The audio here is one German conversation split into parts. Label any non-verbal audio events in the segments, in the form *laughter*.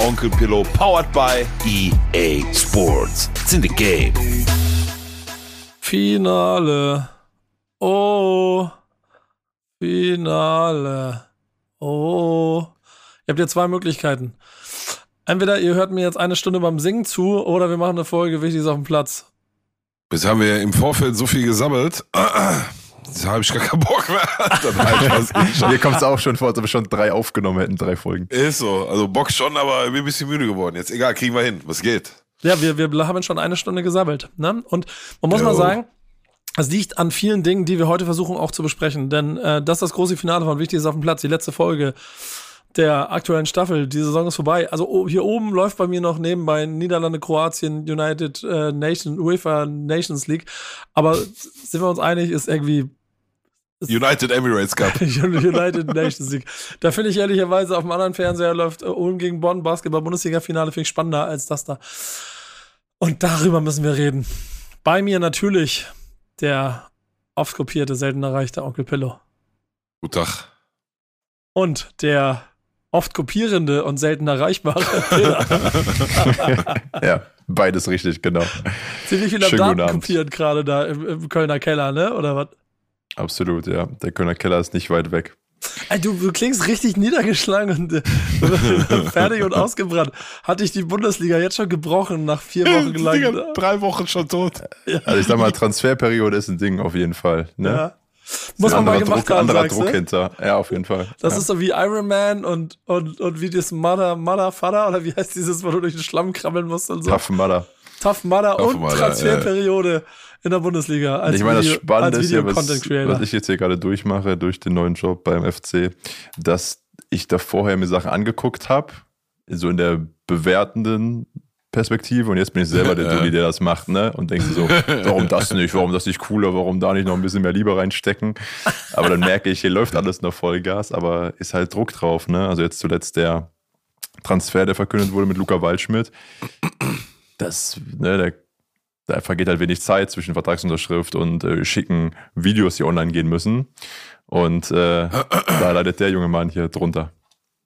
Onkel Pillow, powered by EA Sports. It's in the game. Finale. Oh. Finale. Oh. Ihr habt ja zwei Möglichkeiten. Entweder ihr hört mir jetzt eine Stunde beim Singen zu oder wir machen eine Folge Wichtiges auf dem Platz. Jetzt haben wir im Vorfeld so viel gesammelt. Da habe ich gar keinen Bock mehr. *laughs* *laughs* Mir kommt es auch schon vor, als ob wir schon drei aufgenommen hätten, drei Folgen. Ist so. Also Bock schon, aber ich bin ein bisschen müde geworden. Jetzt egal, kriegen wir hin. Was geht? Ja, wir, wir haben schon eine Stunde gesammelt. Ne? Und man muss Jo. mal sagen, es liegt an vielen Dingen, die wir heute versuchen auch zu besprechen. Denn äh, das ist das große Finale von Wichtiges auf dem Platz, die letzte Folge der aktuellen Staffel. Die Saison ist vorbei. Also oh, hier oben läuft bei mir noch nebenbei Niederlande, Kroatien, United äh, Nation, UEFA Nations League. Aber sind wir uns einig, ist irgendwie United Emirates Cup. *laughs* United Nations League. Da finde ich ehrlicherweise auf dem anderen Fernseher läuft äh, Ulm gegen Bonn Basketball-Bundesliga-Finale finde ich spannender als das da. Und darüber müssen wir reden. Bei mir natürlich der oft kopierte, selten erreichte Onkel Pillow. Guten Tag. Und der oft kopierende und selten erreichbare. *laughs* *laughs* Ja, beides richtig, genau. Ziemlich viel am Daten kopiert gerade da im, im Kölner Keller, ne? Oder was? Absolut, ja. Der Kölner Keller ist nicht weit weg. Ey, du, du klingst richtig niedergeschlagen und äh, *laughs* fertig und ausgebrannt. Hatte ich die Bundesliga jetzt schon gebrochen nach vier Wochen lang. Digga, drei Wochen schon tot. Also ich sag mal, Transferperiode ist ein Ding auf jeden Fall. Ne? Ja. Muss man mal gemacht Druck, haben, anderer sagst Druck du? hinter. Ja, auf jeden Fall. Das ja. ist so wie Iron Man und, und, und wie das Mother, Mother, Father oder wie heißt dieses, wo du durch den Schlamm krabbeln musst und so. Tough Mudder. Tough Tough und Mudder, Transferperiode in der Bundesliga. Als ich meine, das Video- Spannende ist ja, was, was ich jetzt hier gerade durchmache, durch den neuen Job beim FC, dass ich da vorher mir Sachen angeguckt habe, so in der bewertenden Perspektive und jetzt bin ich selber der Ja. *laughs* Dulli, der das macht, ne? Und denkst du so, *laughs* warum das nicht, warum das nicht cooler, warum da nicht noch ein bisschen mehr Liebe reinstecken? Aber dann merke ich, hier läuft alles noch Vollgas, aber ist halt Druck drauf, ne? Also jetzt zuletzt der Transfer, der verkündet wurde mit Luca Waldschmidt. Das, ne, der da vergeht halt wenig Zeit zwischen Vertragsunterschrift und äh, schicken Videos, die online gehen müssen. Und äh, da leidet der junge Mann hier drunter.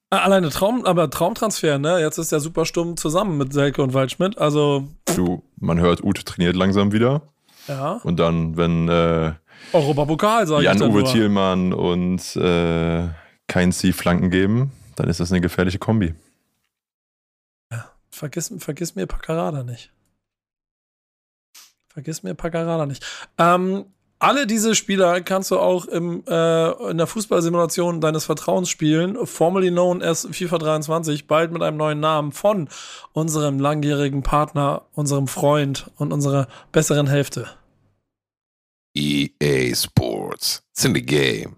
Ah, Alleine Traum, aber Traumtransfer, ne? Jetzt ist der super stumm zusammen mit Selke und Waldschmidt. Also, Du, man hört, Ute trainiert langsam wieder. ja. Und dann, wenn äh, Europapokal, sag ich dann Jan-Uwe. Thielmann und äh, kein C Flanken geben, dann ist das eine gefährliche Kombi. Vergiss, vergiss mir Paccarada nicht. Vergiss mir Paccarada nicht. Ähm, alle diese Spieler kannst du auch im, äh, in der Fußballsimulation deines Vertrauens spielen, formerly known as FIFA 23, bald mit einem neuen Namen von unserem langjährigen Partner, unserem Freund und unserer besseren Hälfte. EA Sports. It's in the game.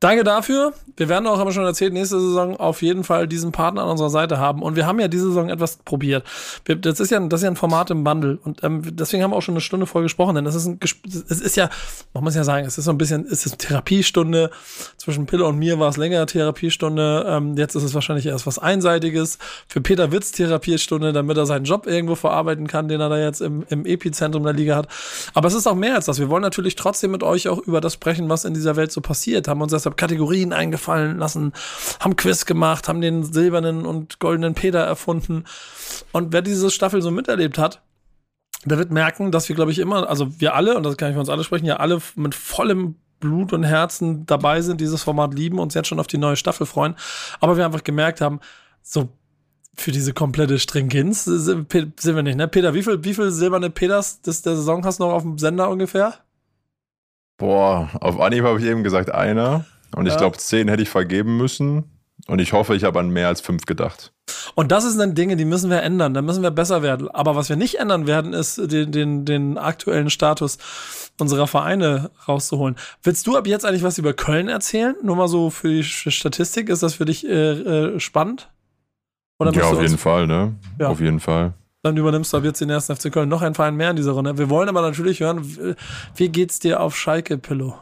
Danke dafür. Wir werden auch, haben wir schon erzählt, nächste Saison auf jeden Fall diesen Partner an unserer Seite haben. Und wir haben ja diese Saison etwas probiert. Wir, das, ist ja, das ist ja ein Format im Wandel. Und ähm, deswegen haben wir auch schon eine Stunde voll gesprochen. Denn es ist, ein, es ist ja, man muss ja sagen, es ist so ein bisschen, es ist Therapiestunde. Zwischen Pille und mir war es längere Therapiestunde. Ähm, jetzt ist es wahrscheinlich erst was Einseitiges. Für Peter Witz Therapiestunde, damit er seinen Job irgendwo verarbeiten kann, den er da jetzt im, im Epizentrum der Liga hat. Aber es ist auch mehr als das. Wir wollen natürlich trotzdem mit euch auch über das sprechen, was in dieser Welt so passiert. Haben uns deshalb Kategorien eingefallen lassen, haben Quiz gemacht, haben den silbernen und goldenen Peter erfunden. Und wer diese Staffel so miterlebt hat, der wird merken, dass wir, glaube ich, immer, also wir alle, und das kann ich für uns alle sprechen, ja alle mit vollem Blut und Herzen dabei sind, dieses Format lieben, uns jetzt schon auf die neue Staffel freuen. Aber wir einfach gemerkt haben, so für diese komplette Stringenz sind sind wir nicht, ne? Peter, wie viel, wie viel silberne Peters des, der Saison hast du noch auf dem Sender ungefähr? Boah, auf Anhieb habe ich eben gesagt einer. Und ich Ja. glaube, zehn hätte ich vergeben müssen. Und ich hoffe, ich habe an mehr als fünf gedacht. Und das sind dann Dinge, die müssen wir ändern. Da müssen wir besser werden. Aber was wir nicht ändern werden, ist den, den, den aktuellen Status unserer Vereine rauszuholen. Willst du ab jetzt eigentlich was über Köln erzählen? Nur mal so für die Statistik. Ist das für dich äh, äh, spannend? Oder ja, auf jeden Fall, ne? Ja. Auf jeden Fall. Dann übernimmst du ab jetzt den ersten FC Köln. Noch ein Verein mehr in dieser Runde. Wir wollen aber natürlich hören, wie geht's dir auf Schalke, Pillow?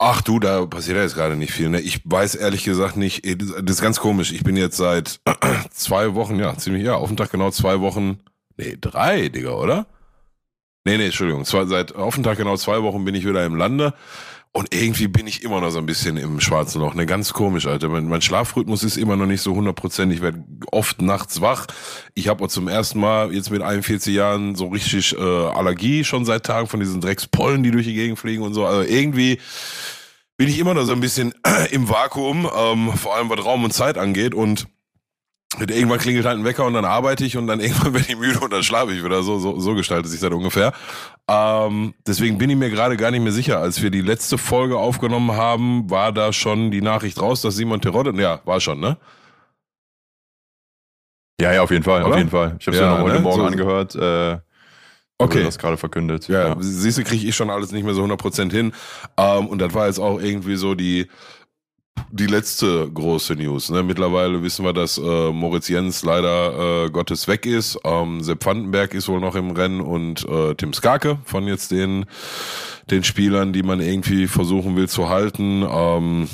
Ach du, da passiert ja jetzt gerade nicht viel. Ne? Ich weiß ehrlich gesagt nicht, eh, das ist ganz komisch. Ich bin jetzt seit *clears throat* zwei Wochen, ja, ziemlich, ja, auf den Tag genau zwei Wochen, nee, drei, Digga, oder? Nee, nee, Entschuldigung, zwei, seit auf den Tag genau zwei Wochen bin ich wieder im Lande. Und irgendwie bin ich immer noch so ein bisschen im schwarzen Loch. Ne, ganz komisch, Alter. Mein, mein Schlafrhythmus ist immer noch nicht so 100%. Ich werde oft nachts wach. Ich habe zum ersten Mal jetzt mit 41 Jahren so richtig äh, Allergie schon seit Tagen von diesen Dreckspollen, die durch die Gegend fliegen und so. Also irgendwie bin ich immer noch so ein bisschen *clears throat* im Vakuum, ähm, vor allem was Raum und Zeit angeht. Und irgendwann klingelt halt ein Wecker und dann arbeite ich und dann *laughs* irgendwann werde ich müde und dann schlafe ich wieder. So, so, so gestaltet sich das ungefähr. Ähm, deswegen bin ich mir gerade gar nicht mehr sicher. Als wir die letzte Folge aufgenommen haben, war da schon die Nachricht raus, dass Simon Terodde, ja, war schon, ne? Ja, ja, auf jeden Fall, Oder? auf jeden Fall. Ich habe es Ja, ja, noch heute ne? Morgen So- angehört. Äh, Okay. das gerade verkündet. Ja, siehst du, kriege ich schon alles nicht mehr so 100% hin. Ähm, und das war jetzt auch irgendwie so die, die letzte große News. Ne? Mittlerweile wissen wir, dass äh, Moritz Jens leider äh, Gottes weg ist. Ähm, Sepp Vandenberg ist wohl noch im Rennen und äh, Tim Skarke von jetzt den, den Spielern, die man irgendwie versuchen will zu halten. Ähm,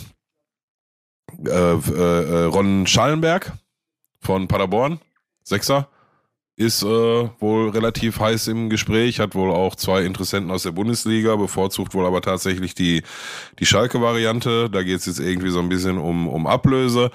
äh, äh, äh, Ron Schallenberg von Paderborn, Sechser ist äh, wohl relativ heiß im Gespräch, hat wohl auch zwei Interessenten aus der Bundesliga, bevorzugt wohl aber tatsächlich die, die Schalke-Variante. Da geht es jetzt irgendwie so ein bisschen um, um Ablöse.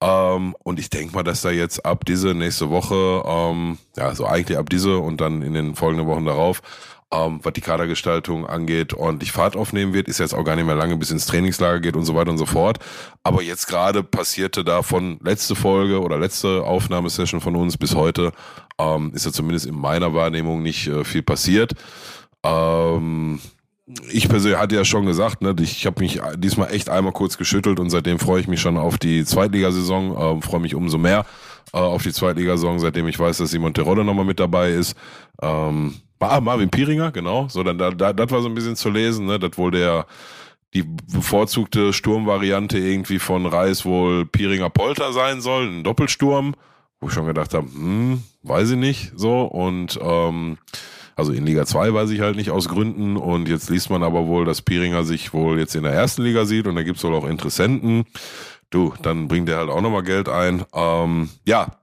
Ähm, und ich denke mal, dass da jetzt ab diese nächste Woche, ähm, ja, so eigentlich ab diese und dann in den folgenden Wochen darauf, ähm, was die Kadergestaltung angeht, ordentlich Fahrt aufnehmen wird. Ist jetzt auch gar nicht mehr lange, bis ins Trainingslager geht und so weiter und so fort. Aber jetzt gerade passierte da von letzte Folge oder letzte Aufnahmesession von uns bis heute, ähm, ist ja zumindest in meiner Wahrnehmung nicht äh, viel passiert. Ähm, ich persönlich hatte ja schon gesagt, ne, ich habe mich diesmal echt einmal kurz geschüttelt und seitdem freue ich mich schon auf die Zweitligasaison, ähm, freue mich umso mehr äh, auf die Zweitligasaison, seitdem ich weiß, dass Simon Terodde nochmal mit dabei ist. Ähm, ah, Marvin Pieringer, genau. So, dann da, da, das war so ein bisschen zu lesen, ne, das wohl der die bevorzugte Sturmvariante irgendwie von Reis wohl Pieringer Polter sein soll, ein Doppelsturm, wo ich schon gedacht habe, hm, weiß ich nicht, so und ähm, also in Liga 2 weiß ich halt nicht aus Gründen. Und jetzt liest man aber wohl, dass Pieringer sich wohl jetzt in der ersten Liga sieht und da gibt's wohl auch Interessenten. Du, dann bringt er halt auch nochmal Geld ein. Ähm, ja,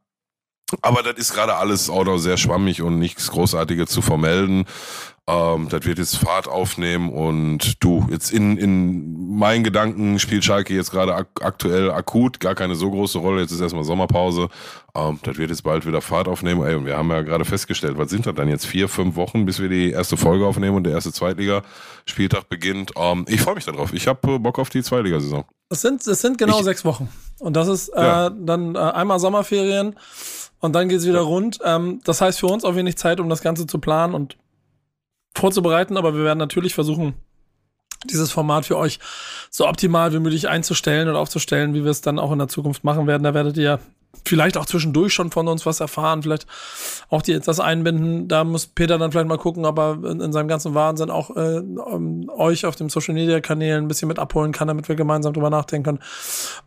aber das ist gerade alles auch noch sehr schwammig und nichts Großartiges zu vermelden. Ähm, das wird jetzt Fahrt aufnehmen und du, jetzt in, in meinen Gedanken spielt Schalke jetzt gerade ak aktuell akut, gar keine so große Rolle. Jetzt ist erstmal Sommerpause. Ähm, das wird jetzt bald wieder Fahrt aufnehmen. Ey, und wir haben ja gerade festgestellt, was sind das dann jetzt? Vier, fünf Wochen, bis wir die erste Folge aufnehmen und der erste Zweitliga-Spieltag beginnt. Ähm, ich freue mich darauf. Ich habe äh, Bock auf die Zweitligasaison. Es sind, es sind genau Ich- sechs Wochen. Und das ist äh, Ja. dann äh, einmal Sommerferien und dann geht's wieder rund. Ähm, das heißt für uns auch wenig Zeit, um das Ganze zu planen und vorzubereiten, aber wir werden natürlich versuchen, dieses Format für euch so optimal wie möglich einzustellen und aufzustellen, wie wir es dann auch in der Zukunft machen werden. Da werdet ihr vielleicht auch zwischendurch schon von uns was erfahren, vielleicht auch die, das einbinden. Da muss Peter dann vielleicht mal gucken, ob er in, in seinem ganzen Wahnsinn auch äh, ähm, euch auf dem Social Media Kanälen ein bisschen mit abholen kann, damit wir gemeinsam drüber nachdenken können,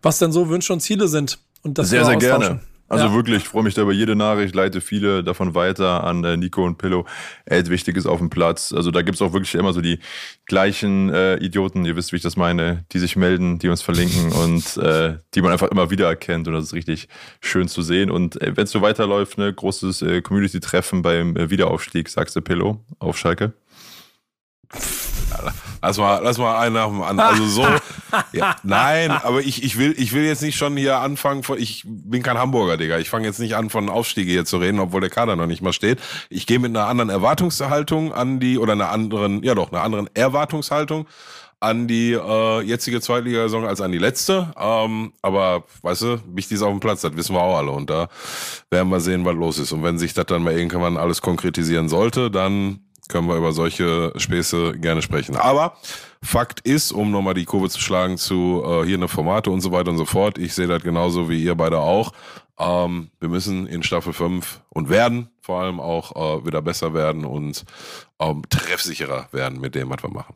was denn so Wünsche und Ziele sind. Und das Sehr, sehr gerne. Also Ja. wirklich, ich freue mich da über jede Nachricht, leite viele davon weiter an äh, Nico und Pillow. Ed, wichtig ist auf dem Platz. Also da gibt's auch wirklich immer so die gleichen äh, Idioten, ihr wisst, wie ich das meine, die sich melden, die uns verlinken *laughs* und äh, die man einfach immer wieder erkennt. Und das ist richtig schön zu sehen. Und äh, wenn es so weiterläuft, ne, großes äh, Community-Treffen beim äh, Wiederaufstieg, sagst du Pillow, auf Schalke. Lass mal, lass mal einen nach dem anderen. Also so, *laughs* ja, nein, aber ich, ich will, ich will jetzt nicht schon hier anfangen von, ich bin kein Hamburger, Digga. Ich fange jetzt nicht an, von Aufstiege hier zu reden, obwohl der Kader noch nicht mal steht. Ich gehe mit einer anderen Erwartungshaltung an die, oder einer anderen, ja doch, einer anderen Erwartungshaltung an die äh, jetzige Zweitligasaison als an die letzte. Ähm, aber weißt du, wichtig ist auf dem Platz, das wissen wir auch alle. Und da werden wir sehen, was los ist. Und wenn sich das dann mal irgendwann alles konkretisieren sollte, dann können wir über solche Späße gerne sprechen. Aber Fakt ist, um nochmal die Kurve zu schlagen zu äh, hier eine Formate und so weiter und so fort, ich sehe das genauso wie ihr beide auch. Ähm, wir müssen in Staffel 5 und werden vor allem auch äh, wieder besser werden und ähm, treffsicherer werden mit dem, was wir machen.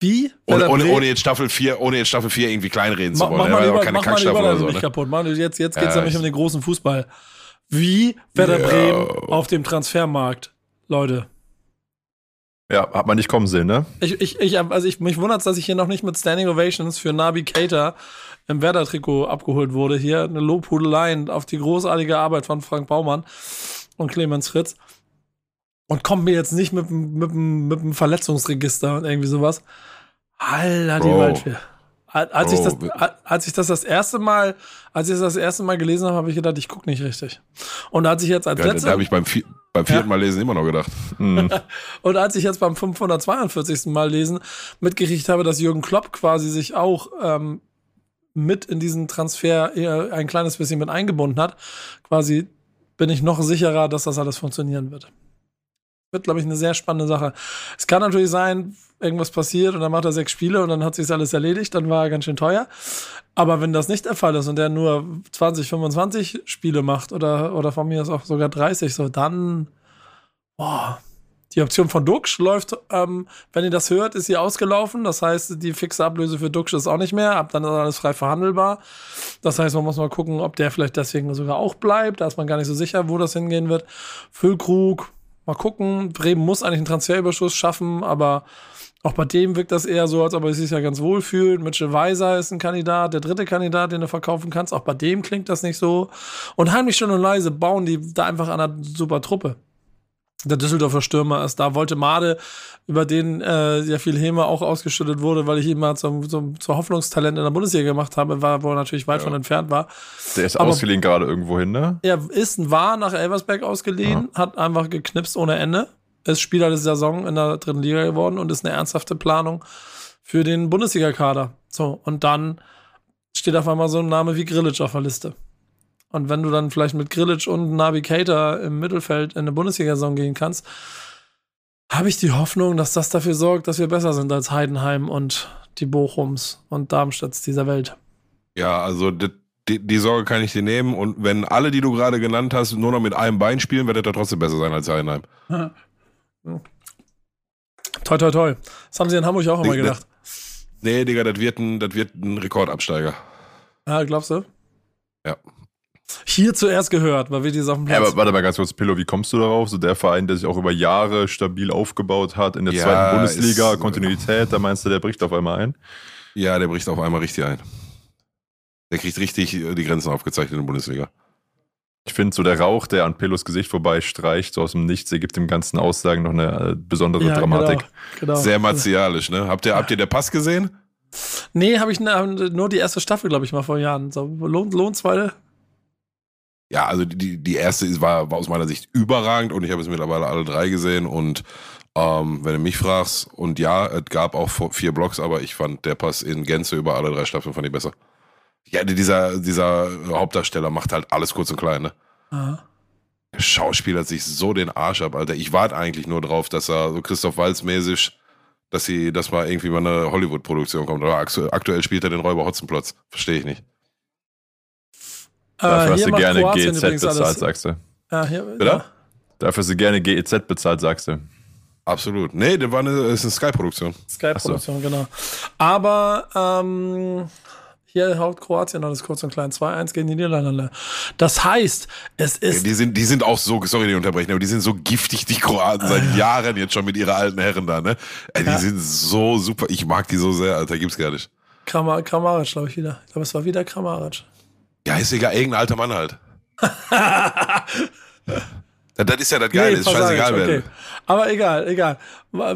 Wie? Ohne, ohne, ohne jetzt Staffel 4, ohne jetzt Staffel 4 irgendwie kleinreden zu wollen. mach mal, Über- keine mach mal oder so. Ne? kaputt. Mann, jetzt jetzt geht's Ja, nämlich ich- um den großen Fußball. wie Werder Ja. Bremen auf dem Transfermarkt. Leute. Ja, hat man nicht kommen sehen, ne? Ich, ich, ich, also ich, mich wundert dass ich hier noch nicht mit Standing Ovations für Nabi Keita im Werder-Trikot abgeholt wurde. Hier eine Lobhudeleien auf die großartige Arbeit von Frank Baumann und Clemens Fritz. Und kommt mir jetzt nicht mit, mit, mit dem Verletzungsregister und irgendwie sowas. Alter, die. Waldfee. Als ich, das, als ich das das erste Mal, als ich das das erste Mal gelesen habe, habe ich gedacht, ich gucke nicht richtig. Und als ich jetzt als Ja, da letzte, habe ich beim, beim vierten Ja. Mal lesen immer noch gedacht. *laughs* Und als ich jetzt beim 542. Mal lesen mitgekriegt habe, dass Jürgen Klopp quasi sich auch ähm, mit in diesen Transfer eher ein kleines bisschen mit eingebunden hat, quasi bin ich noch sicherer, dass das alles funktionieren wird. Wird, glaube ich, eine sehr spannende Sache. Es kann natürlich sein, irgendwas passiert und dann macht er sechs Spiele und dann hat sich alles erledigt, dann war er ganz schön teuer. Aber wenn das nicht der Fall ist und der nur 20, 25 Spiele macht oder, oder von mir ist auch sogar 30, so dann, boah, die Option von Duxch läuft, ähm, wenn ihr das hört, ist sie ausgelaufen. Das heißt, die fixe Ablöse für Duxch ist auch nicht mehr. Ab dann ist alles frei verhandelbar. Das heißt, man muss mal gucken, ob der vielleicht deswegen sogar auch bleibt. Da ist man gar nicht so sicher, wo das hingehen wird. Füllkrug, mal gucken. Bremen muss eigentlich einen Transferüberschuss schaffen, aber auch bei dem wirkt das eher so, als ob er sich ja ganz wohl fühlt. Mitchell Weiser ist ein Kandidat, der dritte Kandidat, den du verkaufen kannst. Auch bei dem klingt das nicht so. Und heimlich schon und leise bauen die da einfach an einer super Truppe der Düsseldorfer Stürmer ist. Da wollte Made, über den äh, ja viel Häme auch ausgeschüttet wurde, weil ich ihn mal zum, zum, zur Hoffnungstalent in der Bundesliga gemacht habe, war, wo er natürlich weit von entfernt war. Der ist Aber- ausgeliehen gerade irgendwo hin, ne? Er ist, war nach Elversberg ausgeliehen, hat einfach geknipst ohne Ende, ist Spieler der Saison in der dritten Liga geworden und ist eine ernsthafte Planung für den Bundesliga-Kader. So, und dann steht auf einmal so ein Name wie Grillitsch auf der Liste. Und wenn du dann vielleicht mit Grillitsch und Navigator im Mittelfeld in eine Bundesliga-Saison gehen kannst, habe ich die Hoffnung, dass das dafür sorgt, dass wir besser sind als Heidenheim und die Bochums und Darmstadts dieser Welt. Ja, also die, die, die Sorge kann ich dir nehmen. Und wenn alle, die du gerade genannt hast, nur noch mit einem Bein spielen, wird er trotzdem besser sein als Heidenheim. *laughs* Toi, toi, toi. Das haben sie in Hamburg auch immer gedacht. Nee, Digga, das wird ein, das wird ein Rekordabsteiger. Ja, glaubst du? Ja. Hier zuerst gehört, weil wir dieses auf dem Ja, Platz. aber warte mal ganz kurz, Pillow, wie kommst du darauf? So der Verein, der sich auch über Jahre stabil aufgebaut hat in der Ja, zweiten Bundesliga, ist- Kontinuität, da meinst du, der bricht auf einmal ein? Ja, der bricht auf einmal richtig ein. Der kriegt richtig äh, die Grenzen aufgezeigt in der Bundesliga. Ich finde so der Rauch, der an Pillows Gesicht vorbei streicht, so aus dem Nichts, der gibt dem ganzen Aussagen noch eine äh, besondere ja, Dramatik. Genau, genau. Sehr martialisch, ne? Habt ihr, habt ihr der Pass gesehen? Nee, habe ich nur die erste Staffel, glaube ich, mal vor Jahren. So, lohnt, lohnt's, weil. Ja, also die, die erste war, war aus meiner Sicht überragend und ich habe es mittlerweile alle drei gesehen und ähm, wenn du mich fragst, und ja, es gab auch vier Blocks, aber ich fand der Pass in Gänze über alle drei Staffeln fand ich besser. Ja, dieser, dieser Hauptdarsteller macht halt alles kurz und klein, ne? Aha. Der Schauspieler sich so den Arsch ab, Alter. Ich warte eigentlich nur drauf, dass er so Christoph Walz mäßig, dass sie, dass mal irgendwie mal eine Hollywood-Produktion kommt. Aber aktu- aktuell spielt er den Räuber Hotzenplotz. Verstehe ich nicht. Dafür Äh, hast hier du gerne Kroatien GEZ bezahlt, alles. sagst du. Ja, hier, Bitte? ja. Dafür hast du gerne GEZ bezahlt, sagst du. Absolut. Nee, der war eine, ist eine Sky-Produktion. Sky-Produktion, genau. Aber ähm, hier haut Kroatien alles kurz und klein. 2-1 gegen die Niederlande. Das heißt, es Ja, ist. die, sind, die sind auch so, sorry, die unterbrechen, aber die sind so giftig, die Kroaten, seit Jahren jetzt schon mit ihrer alten Herren da, ne? Ey, die Ja. sind so super. Ich mag die so sehr, Alter, gibt's gar nicht. Kramar Kramaric, glaube ich, wieder. Ich glaube, es war wieder Kramaric. Ja, ist egal, irgendein alter Mann halt. *laughs* das, ist ja das Geile, ist Passage, scheißegal, okay. Aber egal, egal.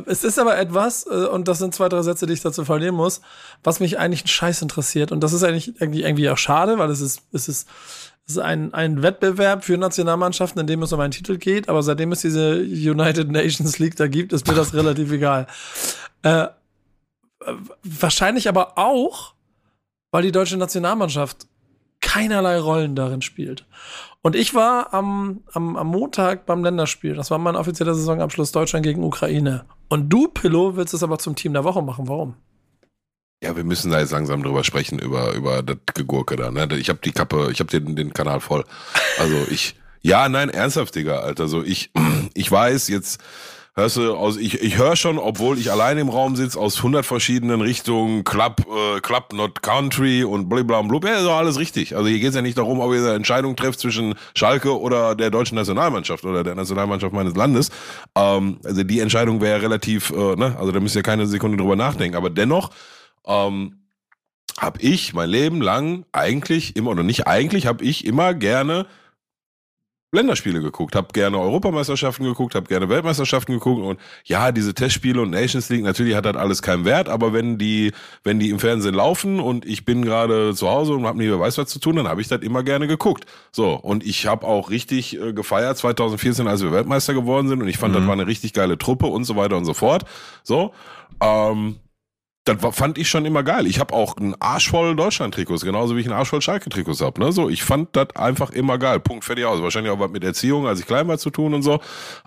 Es ist aber etwas, äh, und das sind zwei, drei Sätze, die ich dazu verlieren muss, was mich eigentlich ein Scheiß interessiert. Und das ist eigentlich irgendwie, irgendwie auch schade, weil es ist, es ist, es ist ein, ein Wettbewerb für Nationalmannschaften, in dem es um einen Titel geht. Aber seitdem es diese United Nations League da gibt, ist mir das relativ egal. Äh, wahrscheinlich aber auch, weil die deutsche Nationalmannschaft keinerlei Rollen darin spielt. Und ich war am, am, am Montag beim Länderspiel. Das war mein offizieller Saisonabschluss Deutschland gegen Ukraine. Und du, Pillow, willst es aber zum Team der Woche machen. Warum? Ja, wir müssen da jetzt langsam drüber sprechen, über, über das Gegurke da, ne? Ich habe die Kappe, ich habe den, den Kanal voll. Also ich, Ja, nein, ernsthaft, Digga, Alter. So, ich, *clears throat* ich weiß, jetzt hörst du aus, ich, ich höre schon, obwohl ich allein im Raum sitze, aus 100 verschiedenen Richtungen, Club, äh, Club Not Country und blablabla, ja, ist doch alles richtig. Also hier geht es ja nicht darum, ob ihr eine Entscheidung trefft zwischen Schalke oder der deutschen Nationalmannschaft oder der Nationalmannschaft meines Landes. Ähm, also die Entscheidung wäre relativ, äh, ne, also da müsst ihr keine Sekunde drüber nachdenken. Aber dennoch, ähm, habe ich mein Leben lang eigentlich immer, oder nicht eigentlich, habe ich immer gerne Länderspiele geguckt, habe gerne Europameisterschaften geguckt, habe gerne Weltmeisterschaften geguckt und ja, diese Testspiele und Nations League, natürlich hat das alles keinen Wert, aber wenn die, wenn die im Fernsehen laufen und ich bin gerade zu Hause und habe nie wer weiß was zu tun, dann habe ich das immer gerne geguckt. So, und ich habe auch richtig äh, gefeiert 2014, als wir Weltmeister geworden sind und ich fand, mhm. das war eine richtig geile Truppe und so weiter und so fort. So, ähm, das fand ich schon immer geil. Ich habe auch einen Arsch voll Deutschland-Trikots, genauso wie ich einen Arsch voll Schalke-Trikots habe. Ne? So, ich fand das einfach immer geil. Punkt, fertig aus. Wahrscheinlich auch was mit Erziehung, als ich klein war, zu tun und so.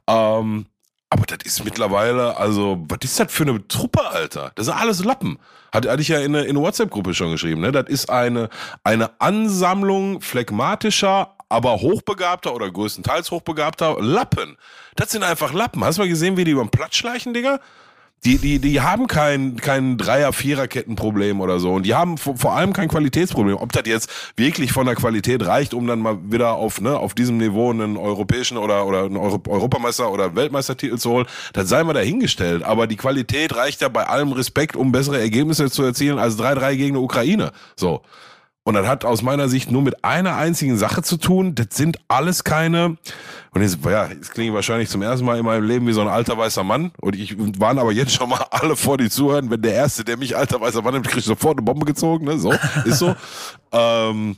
Ähm, aber das ist mittlerweile, also, was ist das für eine Truppe, Alter? Das sind alles Lappen. Hatte, hatte ich ja in eine, in eine WhatsApp-Gruppe schon geschrieben. Ne? Das ist eine, eine Ansammlung phlegmatischer, aber hochbegabter oder größtenteils hochbegabter Lappen. Das sind einfach Lappen. Hast du mal gesehen, wie die über den Platz schleichen, Digga? Die, die, die haben kein, kein Dreier-, Viererkettenproblem oder so. Und die haben vor allem kein Qualitätsproblem. Ob das jetzt wirklich von der Qualität reicht, um dann mal wieder auf, ne, auf diesem Niveau einen europäischen oder, oder einen Euro Europameister oder Weltmeistertitel zu holen, das sei mal dahingestellt. Aber die Qualität reicht ja bei allem Respekt, um bessere Ergebnisse zu erzielen als 3-3 gegen eine Ukraine. So. Und das hat aus meiner Sicht nur mit einer einzigen Sache zu tun. Das sind alles keine, und jetzt, ja, jetzt klinge ich wahrscheinlich zum ersten Mal in meinem Leben wie so ein alter weißer Mann. Und ich waren aber jetzt schon mal alle vor die zuhören. Wenn der Erste, der mich alter weißer Mann nimmt, kriegt sofort eine Bombe gezogen. Ne? So, ist so. *laughs* ähm,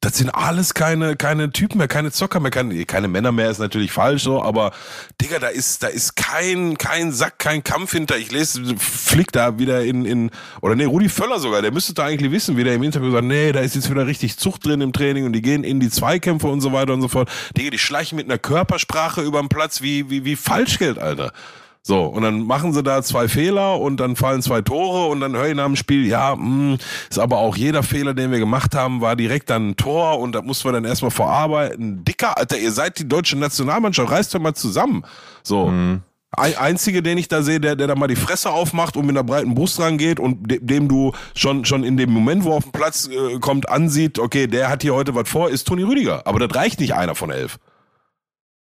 das sind alles keine, keine Typen mehr, keine Zocker mehr, keine, keine Männer mehr ist natürlich falsch so, aber Digga, da ist, da ist kein, kein Sack, kein Kampf hinter. Ich lese Flick da wieder in, in, oder nee, Rudi Völler sogar, der müsste da eigentlich wissen, wie der im Interview sagt, nee, da ist jetzt wieder richtig Zucht drin im Training und die gehen in die Zweikämpfe und so weiter und so fort. Digga, die schleichen mit einer Körpersprache über den Platz wie, wie, wie Falschgeld, Alter. So, und dann machen sie da zwei Fehler und dann fallen zwei Tore und dann höre ich nach dem Spiel, ja, mh, hm, ist aber auch jeder Fehler, den wir gemacht haben, war direkt dann ein Tor und da mussten wir dann erstmal vorarbeiten. Dicker, Alter, ihr seid die deutsche Nationalmannschaft, reißt doch mal zusammen. So. Mhm. Einzige, den ich da sehe, der, der da mal die Fresse aufmacht und mit einer breiten Brust rangeht und de dem du schon, schon in dem Moment, wo er auf den Platz äh, kommt, ansieht, okay, der hat hier heute was vor, ist Toni Rüdiger. Aber das reicht nicht einer von elf.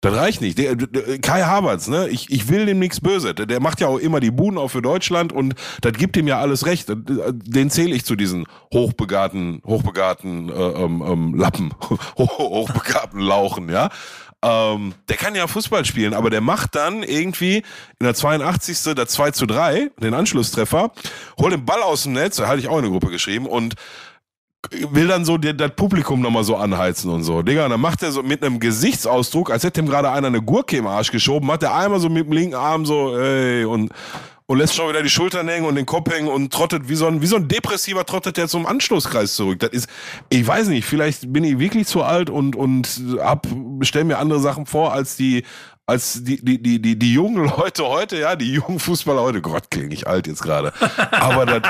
Das reicht nicht. Der, der, Kai Havertz, ne? Ich, ich will dem nichts Böse. Der, der, macht ja auch immer die Buden auch für Deutschland und das gibt ihm ja alles recht. Den zähle ich zu diesen hochbegabten, hochbegabten äh, ähm, ähm, Lappen, *laughs* hochbegabten Lauchen, ja. Ähm, der kann ja Fußball spielen, aber der macht dann irgendwie in der 82. der 2 zu 3, den Anschlusstreffer, holt den Ball aus dem Netz, da hatte ich auch in eine Gruppe geschrieben und will dann so das Publikum nochmal so anheizen und so. Digga, dann macht er so mit einem Gesichtsausdruck, als hätte ihm gerade einer eine Gurke im Arsch geschoben, macht er einmal so mit dem linken Arm so, ey, und, und lässt schon wieder die Schultern hängen und den Kopf hängen und trottet wie so ein, wie so ein Depressiver trottet der zum Anschlusskreis zurück. Das ist, ich weiß nicht, vielleicht bin ich wirklich zu alt und, und hab, stell mir andere Sachen vor als die, als die, die, die, die, die jungen Leute heute, ja, die jungen Fußballer heute, Gott, klinge ich alt jetzt gerade. Aber das,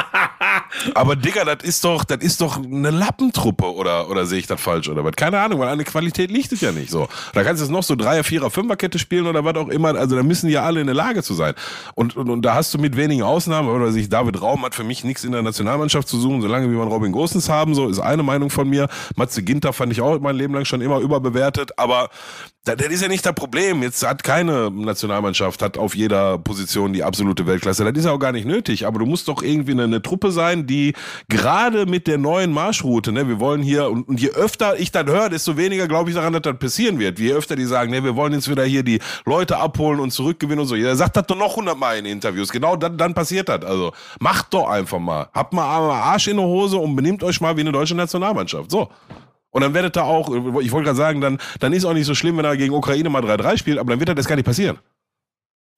aber Digga, das ist doch, das ist doch eine Lappentruppe oder, oder sehe ich das falsch oder was? Keine Ahnung, weil der Qualität liegt es ja nicht so. Da kannst du jetzt noch so Dreier, Vierer, Fünferkette spielen oder was auch immer. Also da müssen ja alle in der Lage zu sein. Und, und, und da hast du mit wenigen Ausnahmen, oder sich David Raum hat für mich nichts in der Nationalmannschaft zu suchen, solange wie man Robin Gosens haben, so ist eine Meinung von mir. Matze Ginter fand ich auch mein Leben lang schon immer überbewertet, aber das, das ist ja nicht das Problem. Jetzt hat keine Nationalmannschaft, hat auf jeder Position die absolute Weltklasse. Das ist ja auch gar nicht nötig. Aber du musst doch irgendwie eine, eine Truppe sein, die gerade mit der neuen Marschroute, ne, wir wollen hier, und, und je öfter ich das höre, desto weniger glaube ich daran, dass das passieren wird. Je öfter die sagen, ne, wir wollen jetzt wieder hier die Leute abholen und zurückgewinnen und so. Jeder sagt das doch noch hundertmal in Interviews. Genau dann, dann passiert das. Also macht doch einfach mal. Habt mal Arsch in der Hose und benimmt euch mal wie eine deutsche Nationalmannschaft. So. Und dann werdet ihr auch, ich wollte gerade sagen, dann, dann ist auch nicht so schlimm, wenn er gegen Ukraine mal 3-3 spielt, aber dann wird das gar nicht passieren.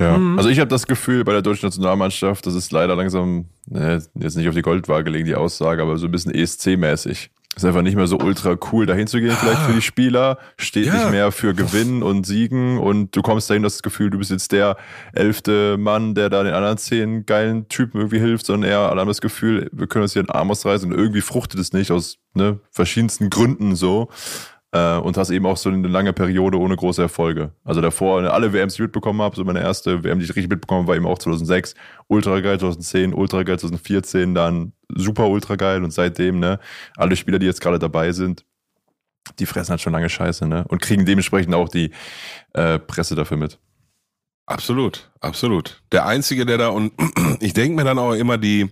Ja, mhm. also ich habe das Gefühl bei der deutschen Nationalmannschaft, das ist leider langsam, ne, jetzt nicht auf die Goldwaage legen, die Aussage, aber so ein bisschen ESC-mäßig. Ist einfach nicht mehr so ultra cool, dahin zu gehen, vielleicht für die Spieler. Steht ja. nicht mehr für Gewinnen und Siegen und du kommst dahin, das Gefühl, du bist jetzt der elfte Mann, der da den anderen zehn geilen Typen irgendwie hilft, sondern eher alle haben das Gefühl, wir können uns hier einen Arm ausreißen und irgendwie fruchtet es nicht aus ne, verschiedensten Gründen so. Äh, und hast eben auch so eine lange Periode ohne große Erfolge. Also davor alle WMs, die ich mitbekommen habe, so meine erste WM, die ich richtig mitbekommen habe, war eben auch 2006, ultra geil 2010, ultra geil 2014, dann super ultra geil und seitdem, ne, alle Spieler, die jetzt gerade dabei sind, die fressen halt schon lange Scheiße, ne, und kriegen dementsprechend auch die äh, Presse dafür mit. Absolut, absolut. Der Einzige, der da, und *clears throat* ich denke mir dann auch immer die,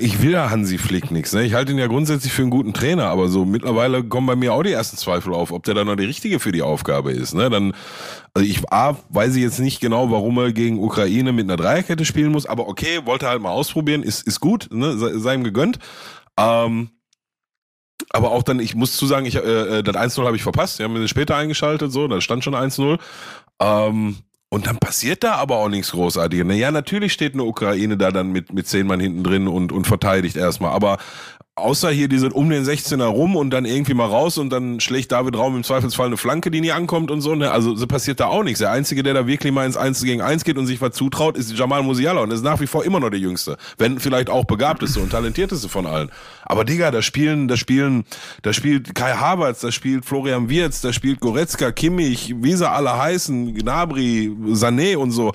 ich will ja Hansi Flick nichts. Ne? Ich halte ihn ja grundsätzlich für einen guten Trainer, aber so mittlerweile kommen bei mir auch die ersten Zweifel auf, ob der dann noch die richtige für die Aufgabe ist. Ne? Dann, also ich A, weiß ich jetzt nicht genau, warum er gegen Ukraine mit einer Dreierkette spielen muss, aber okay, wollte halt mal ausprobieren, ist, ist gut, ne? sei, sei ihm gegönnt. Ähm, aber auch dann, ich muss zu sagen, ich, äh, äh das 1-0 habe ich verpasst. Wir haben mir später eingeschaltet, so, da stand schon 1-0. Ähm, und dann passiert da aber auch nichts Großartiges. Ja, natürlich steht eine Ukraine da dann mit, mit zehn Mann hinten drin und, und verteidigt erstmal. Aber außer hier die sind um den 16er rum und dann irgendwie mal raus und dann schlägt David Raum im Zweifelsfall eine Flanke, die nie ankommt und so. Ne? Also so passiert da auch nichts. Der Einzige, der da wirklich mal ins 1 gegen 1 geht und sich was zutraut, ist Jamal Musiala und ist nach wie vor immer noch der Jüngste. Wenn vielleicht auch begabteste und talentierteste von allen. Aber Digga, da spielen, da spielen, da spielt Kai Havertz, da spielt Florian Wirz, da spielt Goretzka, Kimmich, wie sie alle heißen, Gnabry, Sané und so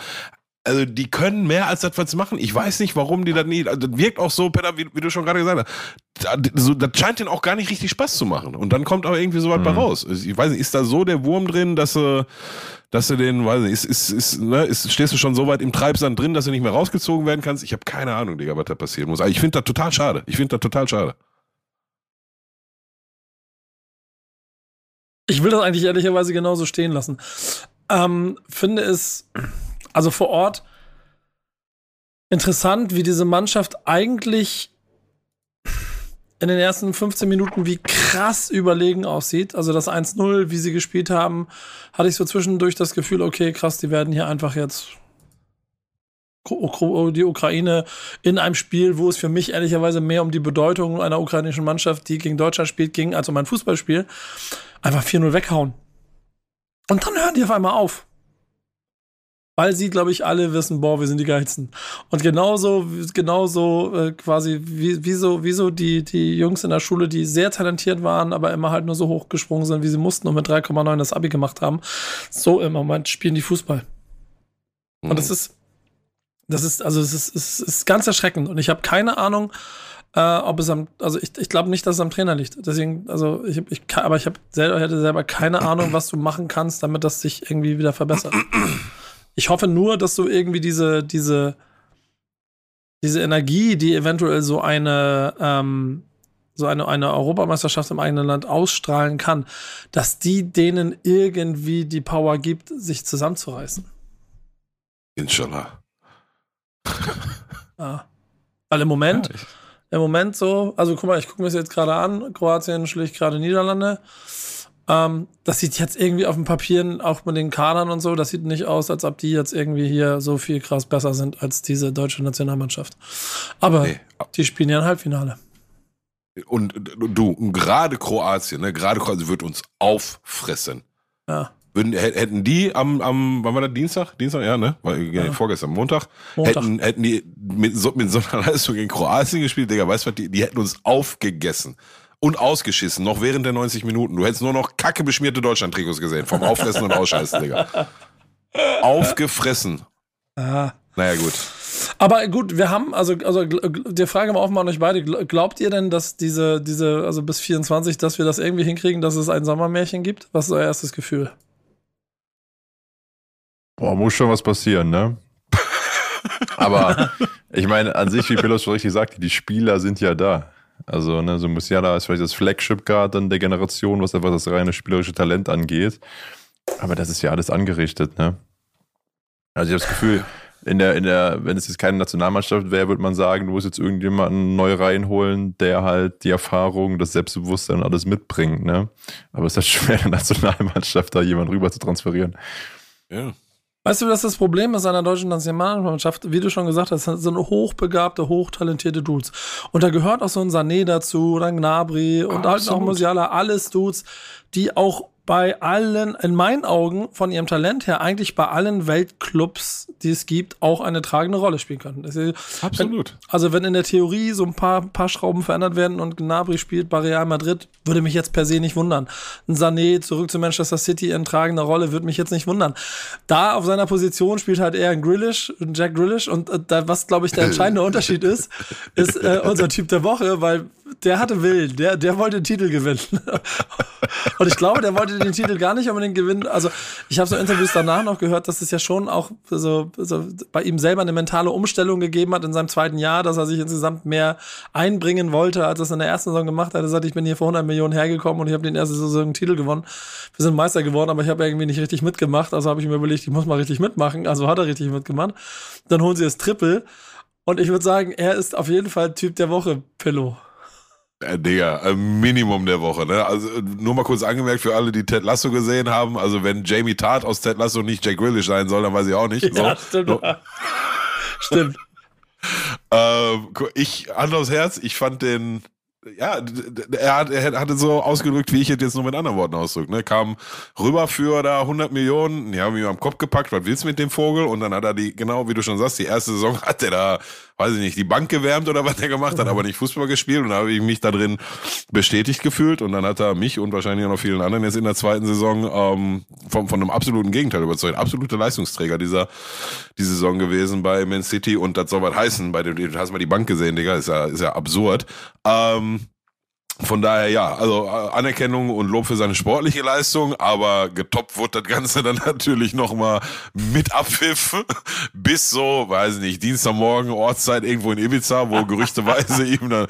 also die können mehr als das, was sie machen. Ich weiß nicht, warum die das nie. Also das wirkt auch so, Peter, wie, wie, du schon gerade gesagt hast. Das, das scheint denen auch gar nicht richtig Spaß zu machen. Und dann kommt aber irgendwie so was mhm. bei raus. Ich weiß nicht, ist da so der Wurm drin, dass du, dass du den, weiß nicht, ist, ist, ist, ne, ist, stehst du schon so weit im Treibsand drin, dass du nicht mehr rausgezogen werden kannst? Ich habe keine Ahnung, Digga, was da passieren muss. Aber ich finde das total schade. Ich finde das total schade. Ich will das eigentlich ehrlicherweise genauso stehen lassen. Ähm, finde es also vor Ort interessant, wie diese Mannschaft eigentlich in den ersten 15 Minuten wie krass überlegen aussieht. Also das 1-0, wie sie gespielt haben, hatte ich so zwischendurch das Gefühl, okay, krass, die werden hier einfach jetzt die Ukraine in einem Spiel, wo es für mich ehrlicherweise mehr um die Bedeutung einer ukrainischen Mannschaft, die gegen Deutschland spielt, ging, als um ein Fußballspiel, einfach 4-0 weghauen. Und dann hören die auf einmal auf weil sie, glaube ich, alle wissen, boah, wir sind die Geilsten. Und genauso, genauso äh, quasi, wie, wie, so, wie so die, die Jungs in der Schule, die sehr talentiert waren, aber immer halt nur so hochgesprungen sind, wie sie mussten und mit 3,9 das Abi gemacht haben, so im Moment spielen die Fußball. Mhm. Und das ist, das ist, also es ist, es ist ganz erschreckend. Und ich habe keine Ahnung, äh, ob es am, also ich, ich glaube nicht, dass es am Trainer liegt. Deswegen, also ich, ich aber ich habe selber, hätte selber keine Ahnung, was du machen kannst, damit das sich irgendwie wieder verbessert. Ich hoffe nur, dass du irgendwie diese, diese, diese Energie, die eventuell so eine, ähm, so eine, eine Europameisterschaft im eigenen Land ausstrahlen kann, dass die denen irgendwie die Power gibt, sich zusammenzureißen. Inshallah. ja. *laughs* Weil im Moment, ja, im Moment so, also guck mal, ich gucke mir das jetzt gerade an, Kroatien schlägt gerade Niederlande. Ähm, das sieht jetzt irgendwie auf dem Papier, auch mit den Kadern und so, das sieht nicht aus, als ob die jetzt irgendwie hier so viel krass besser sind als diese deutsche Nationalmannschaft. Aber nee. die spielen ja ein Halbfinale. Und du, gerade Kroatien, ne, gerade Kroatien wird uns auffressen. Ja. Würden, hätten die am, am, wann war das, Dienstag? Dienstag, ja, ne? War, ja. Vorgestern, Montag. Montag. Hätten, hätten die mit so, mit so einer Leistung gegen Kroatien gespielt, Digga, weißt du was, die, die hätten uns aufgegessen und ausgeschissen, noch während der 90 Minuten. Du hättest nur noch kacke beschmierte Deutschland-Trikots gesehen, vom Auffressen und Ausscheißen, Digga. *laughs* Aufgefressen. Ah. Naja, gut. Aber gut, wir haben, also, also die Frage mal offen an euch beide. Glaubt ihr denn, dass diese, diese, also bis 24, dass wir das irgendwie hinkriegen, dass es ein Sommermärchen gibt? Was ist euer erstes Gefühl? Boah, muss schon was passieren, ne? *laughs* Aber ich meine, an sich, wie Pelos schon richtig sagt, die Spieler sind ja da. Also, ne, so Musiala ist vielleicht das Flagship dann der Generation, was einfach das reine spielerische Talent angeht. Aber das ist ja alles angerichtet, ne? Also ich habe das Gefühl, in der, in der, wenn es jetzt keine Nationalmannschaft wäre, würde man sagen, du musst jetzt irgendjemanden neu reinholen, der halt die Erfahrung, das Selbstbewusstsein und alles mitbringt, ne? Aber es ist halt *laughs* schwer, in der Nationalmannschaft da jemanden rüber zu transferieren. Ja. Weißt du, was das Problem ist an der deutschen Nationalmannschaft? Wie du schon gesagt hast, sind hochbegabte, hochtalentierte Dudes. Und da gehört auch so ein Sané dazu, oder ein Gnabry und Absolut. halt noch Musiala, alles Dudes, die auch bei allen, in meinen Augen, von ihrem Talent her, eigentlich bei allen Weltclubs, die es gibt, auch eine tragende Rolle spielen können. Ist- Absolut. Wenn, also wenn in der Theorie so ein paar, paar Schrauben verändert werden und Gnabry spielt bei Real Madrid, würde mich jetzt per se nicht wundern. Ein Sané zurück zu Manchester City in tragender Rolle, würde mich jetzt nicht wundern. Da auf seiner Position spielt halt eher ein Grealish, ein Jack Grealish und äh, da, was, glaube ich, der entscheidende *laughs* Unterschied ist, ist äh, unser Typ der Woche, weil der hatte Willen, der, der wollte den Titel gewinnen. *laughs* Und ich glaube, der wollte den Titel gar nicht unbedingt gewinnen. Also ich habe so Interviews danach noch gehört, dass es ja schon auch so, so bei ihm selber eine mentale Umstellung gegeben hat in seinem zweiten Jahr, dass er sich insgesamt mehr einbringen wollte, als er es in der ersten Saison gemacht hat. Er sagt, ich bin hier für 100 Millionen hergekommen und ich habe den ersten Saison einen Titel gewonnen. Wir sind Meister geworden, aber ich habe irgendwie nicht richtig mitgemacht. Also habe ich mir überlegt, ich muss mal richtig mitmachen. Also hat er richtig mitgemacht. Dann holen sie das Triple. Und ich würde sagen, er ist auf jeden Fall Typ der Woche, Pillow. Ja, Digga, ein Minimum der Woche, ne? Also äh, nur mal kurz angemerkt für alle, die Ted Lasso gesehen haben. Also wenn Jamie Tart aus Ted Lasso nicht Jack Grealish sein soll, dann weiß ich auch nicht. Ja, so. stimmt. So. *laughs* Stimmt. *laughs* Ähm, ich, Hand aufs Herz, ich fand den, ja, er, hat, er hatte so ausgedrückt, wie ich es jetzt nur mit anderen Worten ausdrücke, ne? Kam rüber für da 100 Millionen, die haben ihm am Kopf gepackt, was willst du mit dem Vogel? Und dann hat er die, genau wie du schon sagst, die erste Saison hat er da, weiß ich nicht, die Bank gewärmt oder was er gemacht hat, aber nicht Fußball gespielt und da habe ich mich da drin bestätigt gefühlt und dann hat er mich und wahrscheinlich auch noch vielen anderen jetzt in der zweiten Saison ähm, von, von einem absoluten Gegenteil überzeugt. Absolute Leistungsträger dieser die Saison gewesen bei Man City und das soll was heißen. Bei dem, du hast mal die Bank gesehen, Digga, ist ja, ist ja absurd. Ähm, von daher ja, also äh, Anerkennung und Lob für seine sportliche Leistung, aber getoppt wurde das Ganze *laughs* dann natürlich nochmal mit Abpfiff *laughs* bis so, weiß ich nicht, Dienstagmorgen, Ortszeit irgendwo in Ibiza, wo *laughs* gerüchteweise ihm dann,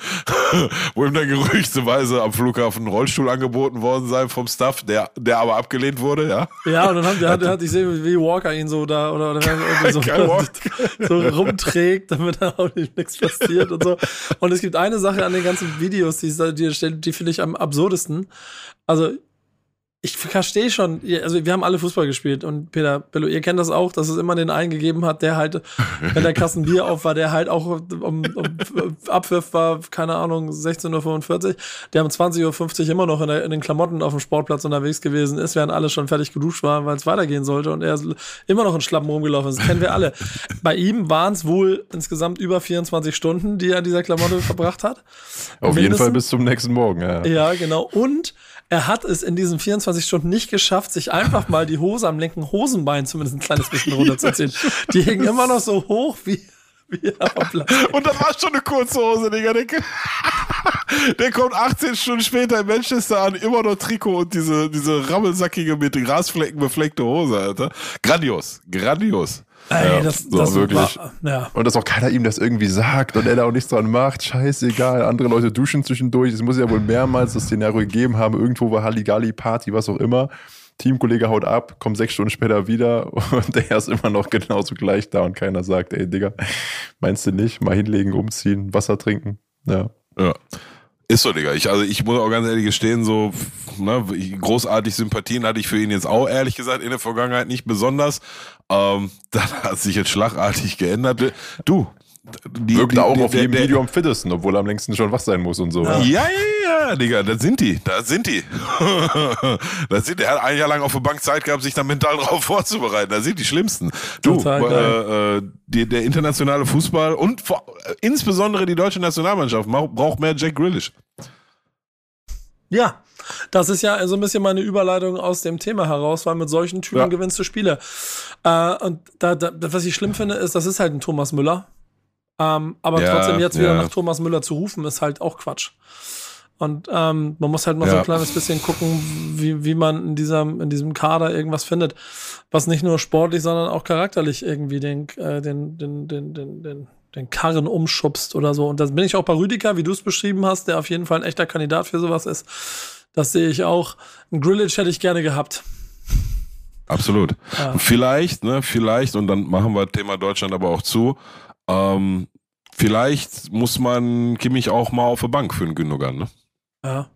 wo ihm dann gerüchteweise am Flughafen ein Rollstuhl angeboten worden sei vom Staff, der, der aber abgelehnt wurde, ja. Ja, und dann haben, der, hat, der hat, ich sehe, wie Walker ihn so da oder, oder irgendwie so, so rumträgt, damit da auch nicht nichts passiert und so. Und es gibt eine Sache an den ganzen Videos, die, die, die, die finde ich am absurdesten. Also, ich verstehe schon, also wir haben alle Fußball gespielt und Peter Bello, ihr kennt das auch, dass es immer den einen gegeben hat, der halt, wenn der Kasten Bier auf war, der halt auch um, um Abpfiff war, keine Ahnung, 16.45 Uhr, der um 20.50 Uhr immer noch in, der, in den Klamotten auf dem Sportplatz unterwegs gewesen ist, während alle schon fertig geduscht waren, weil es weitergehen sollte und er ist immer noch in Schlappen rumgelaufen ist. Das kennen wir alle. Bei ihm waren es wohl insgesamt über 24 Stunden, die er in dieser Klamotte verbracht hat. Auf jeden Fall Mindestens. bis zum nächsten Morgen, ja. Ja, genau. Und er hat es in diesen 24 Stunden nicht geschafft, sich einfach mal die Hose am linken Hosenbein zumindest ein kleines bisschen runterzuziehen. Die hingen immer noch so hoch wie, wie. Und das war schon eine kurze Hose, Digga. Der, *laughs* der kommt 18 Stunden später in Manchester an, immer noch Trikot und diese, diese rammelsackige mit Grasflecken befleckte Hose, Alter. Grandios, grandios. Ey, das, so, das wirklich. War, ja. Und dass auch keiner ihm das irgendwie sagt und er da auch nichts dran macht. Scheißegal. Andere Leute duschen zwischendurch. Es muss ja wohl mehrmals das Szenario gegeben haben. Irgendwo war Halligalli, Party, was auch immer. Teamkollege haut ab, kommt sechs Stunden später wieder *laughs* und der ist immer noch genauso gleich da und keiner sagt, ey Digga, meinst du nicht? Mal hinlegen, umziehen, Wasser trinken. Ja. Ja. Ist so, Digga. Ich, also ich muss auch ganz ehrlich gestehen, so ne, großartig Sympathien hatte ich für ihn jetzt auch, ehrlich gesagt, in der Vergangenheit nicht besonders. Ähm, *laughs* das hat sich jetzt schlagartig geändert. Du, die, Wirkte die- auch der- auf jedem der- Video am fittesten, obwohl er am längsten schon wach sein muss und so. Ja, ja, ja, Digga, da sind die, da sind die. *laughs* da sind die. Er hat ein Jahr lang auf der Bank Zeit gehabt, sich da mental drauf vorzubereiten. Da sind die Schlimmsten. Du, äh, äh, die, der internationale Fußball und vor, äh, insbesondere die deutsche Nationalmannschaft ma- braucht mehr Jack Grealish. Ja, das ist ja so ein bisschen meine Überleitung aus dem Thema heraus, weil mit solchen Typen Ja. gewinnst du Spiele. Äh, und da, da, was ich schlimm finde, ist, das ist halt ein Thomas Müller. Ähm, aber Ja, trotzdem jetzt wieder ja. nach Thomas Müller zu rufen, ist halt auch Quatsch. Und ähm, man muss halt mal so Ja. ein kleines bisschen gucken, wie, wie man in, diesem in diesem Kader irgendwas findet, was nicht nur sportlich, sondern auch charakterlich irgendwie den, äh, den, den, den, den, den, den Karren umschubst oder so. Und das bin ich auch bei Rüdiger, wie du es beschrieben hast, der auf jeden Fall ein echter Kandidat für sowas ist. Das sehe ich auch. Ein Grillage hätte ich gerne gehabt. Absolut. Ja. Vielleicht, ne, vielleicht, und dann machen wir Thema Deutschland aber auch zu. Ähm, vielleicht muss man Kimmich auch mal auf der Bank für den Gündogan, ne? Ja.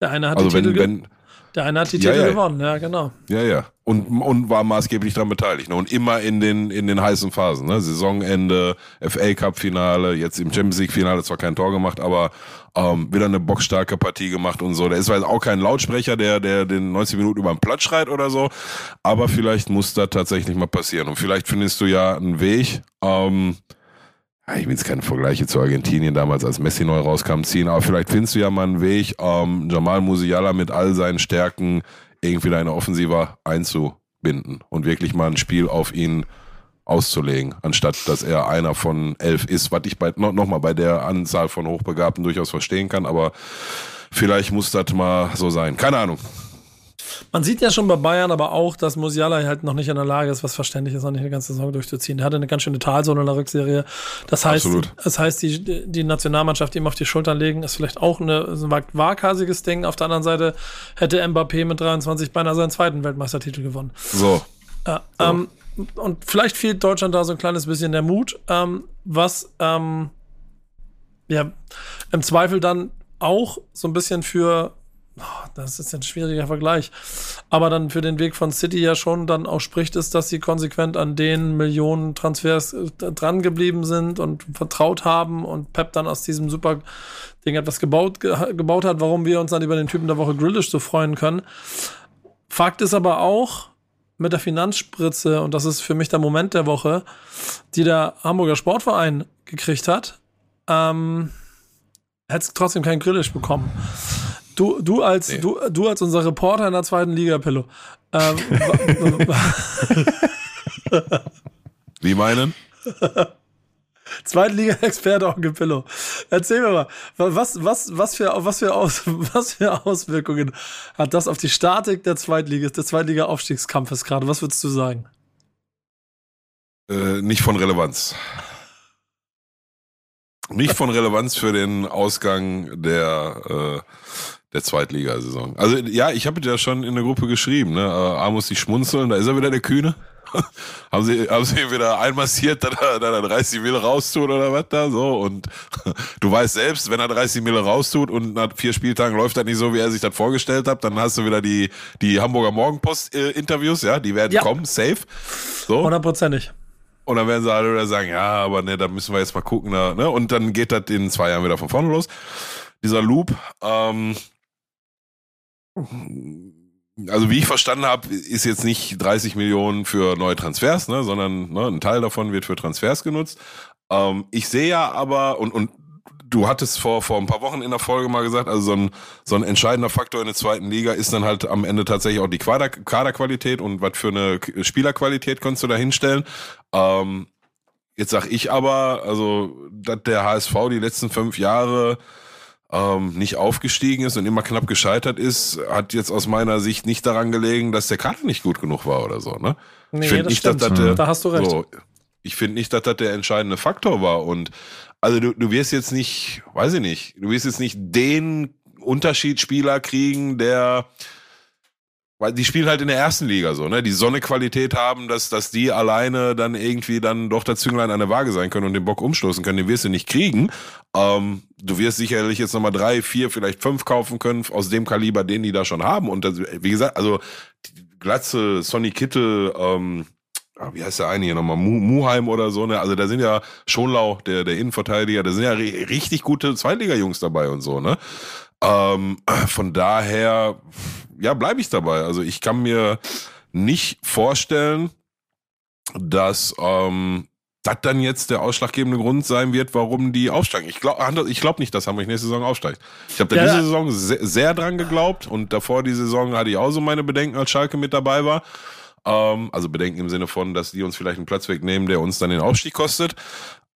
Der eine hat Also die Titel, wenn, ge- wenn, der eine hat die Ja, Titel ja. gewonnen, ja, genau. Ja, ja. Und, und war maßgeblich daran beteiligt. Ne? Und immer in den, in den heißen Phasen. Ne? Saisonende, FA Cup-Finale, jetzt im Champions League-Finale zwar kein Tor gemacht, aber ähm, wieder eine bockstarke Partie gemacht und so. Der ist zwar auch kein Lautsprecher, der, der den 90 Minuten über den Platz schreit oder so, aber vielleicht muss das tatsächlich mal passieren. Und vielleicht findest du ja einen Weg, ähm, ich will jetzt keine Vergleiche zu Argentinien damals, als Messi neu rauskam, ziehen, aber vielleicht findest du ja mal einen Weg, ähm, Jamal Musiala mit all seinen Stärken irgendwie deine Offensive einzubinden und wirklich mal ein Spiel auf ihn auszulegen, anstatt dass er einer von elf ist, was ich bei, noch, noch mal bei der Anzahl von Hochbegabten durchaus verstehen kann, aber vielleicht muss das mal so sein. Keine Ahnung. Man sieht ja schon bei Bayern aber auch, dass Musiala halt noch nicht in der Lage ist, was verständlich ist, noch nicht eine ganze Saison durchzuziehen. Er hatte eine ganz schöne Talsohle in der Rückserie. Das heißt, Absolut. das heißt, die, die Nationalmannschaft ihm auf die Schultern legen, ist vielleicht auch eine, ein waghalsiges Ding. Auf der anderen Seite hätte Mbappé mit 23 beinahe seinen zweiten Weltmeistertitel gewonnen. So. Ja, so. Ähm, und vielleicht fehlt Deutschland da so ein kleines bisschen der Mut, ähm, was ähm, ja im Zweifel dann auch so ein bisschen für das ist ein schwieriger Vergleich. Aber dann für den Weg von City ja schon dann auch spricht es, dass sie konsequent an den Millionen Transfers äh, dran geblieben sind und vertraut haben und Pep dann aus diesem super Ding etwas gebaut, ge gebaut hat, warum wir uns dann über den Typen der Woche Grillish so freuen können. Fakt ist aber auch, mit der Finanzspritze, und das ist für mich der Moment der Woche, die der Hamburger Sportverein gekriegt hat, ähm, hätte es trotzdem keinen Grillisch bekommen. Du, du, als, nee. du, du als unser Reporter in der zweiten Liga, Pillow. Ähm, *laughs* Wie meinen? Zweitliga-Experte Onkel Pillow. Erzähl mir mal, was, was, was, für, was, für Aus, *laughs* was für Auswirkungen hat das auf die Statik der Zweitliga, des Zweitliga-Aufstiegskampfes gerade? Was würdest du sagen? Äh, nicht von Relevanz. Nicht von Relevanz für den Ausgang der, äh, der Zweitligasaison. Also ja, ich habe ja schon in der Gruppe geschrieben, ne? Äh, A muss sich schmunzeln, da ist er wieder der Kühne. *laughs* haben sie haben sie ihn wieder einmassiert, er, dass er 30 Mille raustut oder was da so und *laughs* du weißt selbst, wenn er 30 Mille raustut und nach vier Spieltagen läuft das nicht so, wie er sich das vorgestellt hat, dann hast du wieder die die Hamburger Morgenpost Interviews, ja, die werden ja. kommen, safe. So. Hundertprozentig. Und dann werden sie alle wieder sagen, ja, aber ne, da müssen wir jetzt mal gucken. Da, ne? Und dann geht das in zwei Jahren wieder von vorne los. Dieser Loop. Ähm, also wie ich verstanden habe, ist jetzt nicht 30 Millionen für neue Transfers, ne, sondern ne, ein Teil davon wird für Transfers genutzt. Ähm, ich sehe ja aber, und, und du hattest vor, vor ein paar Wochen in der Folge mal gesagt, also so ein, so ein entscheidender Faktor in der zweiten Liga ist dann halt am Ende tatsächlich auch die Kader, Kaderqualität und was für eine Spielerqualität kannst du da hinstellen. Ähm, jetzt sag ich aber, also, dass der HSV die letzten fünf Jahre ähm, nicht aufgestiegen ist und immer knapp gescheitert ist, hat jetzt aus meiner Sicht nicht daran gelegen, dass der Kader nicht gut genug war oder so. Ne? Nee, ich das nicht, stimmt. Dass, dass der, da hast du recht. So, ich finde nicht, dass das der entscheidende Faktor war. Und also du, du wirst jetzt nicht, weiß ich nicht, du wirst jetzt nicht den Unterschiedsspieler kriegen, der weil die spielen halt in der ersten Liga so, ne? Die Sonnequalität haben, dass, dass die alleine dann irgendwie dann doch der Zünglein an der Waage sein können und den Bock umstoßen können. Den wirst du nicht kriegen. Ähm, du wirst sicherlich jetzt nochmal drei, vier, vielleicht fünf kaufen können aus dem Kaliber, den die da schon haben. Und das, wie gesagt, also Glatze, Sonny Kittel, ähm, ah, wie heißt der eine hier nochmal, Muheim oder so, ne? Also da sind ja Schonlau, der, der Innenverteidiger, da sind ja richtig gute Zweitliga-Jungs dabei und so, ne? Ähm, von daher, ja, bleibe ich dabei. Also ich kann mir nicht vorstellen, dass ähm, das dann jetzt der ausschlaggebende Grund sein wird, warum die aufsteigen. Ich glaube ich glaub nicht, dass Hamburg nächste Saison aufsteigt. Ich habe da ja, diese Saison sehr, sehr, dran geglaubt und davor die Saison hatte ich auch so meine Bedenken, als Schalke mit dabei war. Ähm, also Bedenken im Sinne von, dass die uns vielleicht einen Platz wegnehmen, der uns dann den Aufstieg kostet.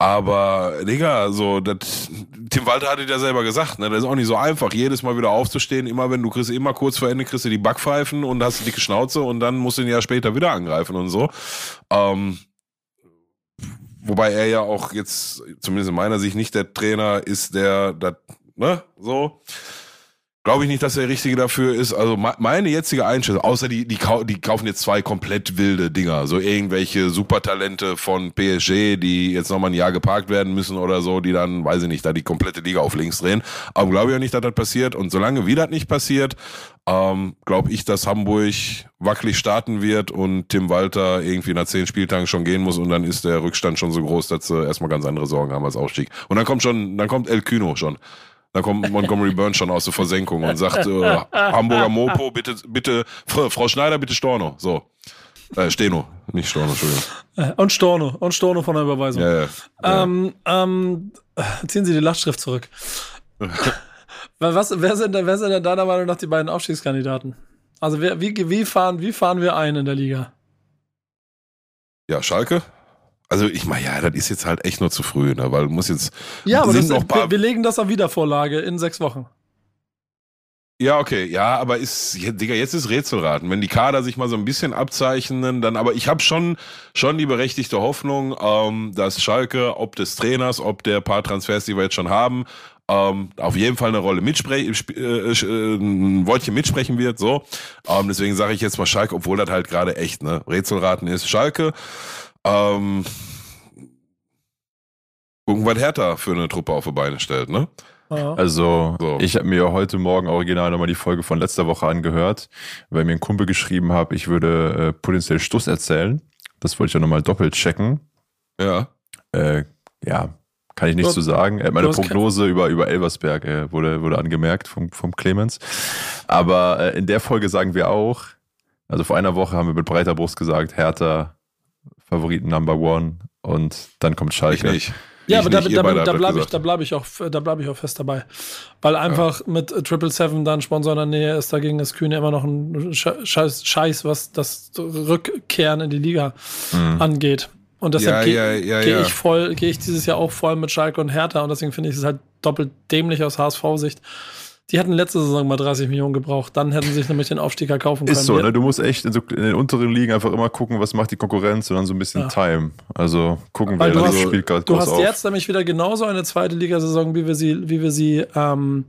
Aber, Digga, so, das, Tim Walter hatte ja selber gesagt, ne, das ist auch nicht so einfach, jedes Mal wieder aufzustehen, immer wenn du kriegst, immer kurz vor Ende kriegst du die Backpfeifen und hast eine dicke Schnauze und dann musst du ihn ja später wieder angreifen und so. Ähm, wobei er ja auch jetzt, zumindest in meiner Sicht, nicht der Trainer ist, der das, ne, so. Glaube ich nicht, dass der Richtige dafür ist. Also me- meine jetzige Einschätzung, außer die, die, die kaufen jetzt zwei komplett wilde Dinger. So irgendwelche Supertalente von PSG, die jetzt nochmal ein Jahr geparkt werden müssen oder so, die dann, weiß ich nicht, da die komplette Liga auf links drehen. Aber glaube ich auch nicht, dass das passiert. Und solange wie das nicht passiert, ähm, glaube ich, dass Hamburg wackelig starten wird und Tim Walter irgendwie nach zehn Spieltagen schon gehen muss und dann ist der Rückstand schon so groß, dass sie erstmal ganz andere Sorgen haben als Aufstieg. Und dann kommt schon, dann kommt El Kühno schon. Dann kommt Montgomery Burns schon aus der Versenkung und sagt, äh, Hamburger Mopo, bitte, bitte, Frau Schneider, bitte Storno. So. Äh, Steno, nicht Storno, Entschuldigung. Äh, Und Storno. Und Storno von der Überweisung. Ja, ja. ja. Ähm, ähm, ziehen Sie die Lastschrift zurück. *laughs* Was, wer, sind, denn- wer sind denn deiner Meinung nach die beiden Aufstiegskandidaten? Also wer, wie, wie, fahren, wie fahren wir ein in der Liga? ja, Schalke. Also ich meine, ja, das ist jetzt halt echt nur zu früh, ne? weil muss jetzt. Ja, aber sind das, noch wir, wir legen das auf Wiedervorlage in sechs Wochen. Ja, okay, ja, aber ist, ja, Digga, jetzt ist Rätselraten. Wenn die Kader sich mal so ein bisschen abzeichnen, dann, aber ich habe schon, schon die berechtigte Hoffnung, ähm, dass Schalke, ob des Trainers, ob der paar Transfers, die wir jetzt schon haben, ähm, auf jeden Fall eine Rolle mitsprechen, äh, äh, ein Wortchen mitsprechen wird, so. Ähm, deswegen sage ich jetzt mal Schalke, obwohl das halt gerade echt, ne, Rätselraten ist. Schalke, ähm, gucken, was Hertha für eine Truppe auf die Beine stellt, ne? Also, So. ich habe mir heute Morgen original nochmal die Folge von letzter Woche angehört, weil mir ein Kumpel geschrieben hat, ich würde äh, potenziell Stuss erzählen. Das wollte ich ja nochmal doppelt checken. Ja. Äh, ja, kann ich nicht zu sagen. Äh, meine Prognose über, über Elversberg äh, wurde, wurde angemerkt vom, vom Clemens. Aber äh, in der Folge sagen wir auch, also vor einer Woche haben wir mit breiter Brust gesagt, Hertha, Favoriten Number One und dann kommt Ich Schalke. nicht. Ja, Ich aber da, nicht, da, da, das bleibe ich, da bleibe ich auch, da bleibe ich auch fest dabei, weil einfach mit Triple Seven dann Sponsor in der Nähe ist. Dagegen ist Kühne immer noch ein Sche- Scheiß, Scheiß was das Rückkehren in die Liga angeht. Und deshalb Mhm. Ja, gehe ja, ja, geh ja. ich voll, gehe ich dieses Jahr auch voll mit Schalke und Hertha und deswegen finde ich es halt doppelt dämlich aus HSV-Sicht. Die hatten letzte Saison mal 30 Millionen gebraucht, dann hätten sie sich nämlich den Aufstieg erkaufen können. Ist so, ne? Du musst echt in, so, in den unteren Ligen einfach immer gucken, was macht die Konkurrenz und dann so ein bisschen Ja. Time. Also gucken, Weil wer das hast, spielt gerade du hast auf. jetzt nämlich wieder genauso eine zweite Ligasaison, wie wir sie, wie wir sie ähm,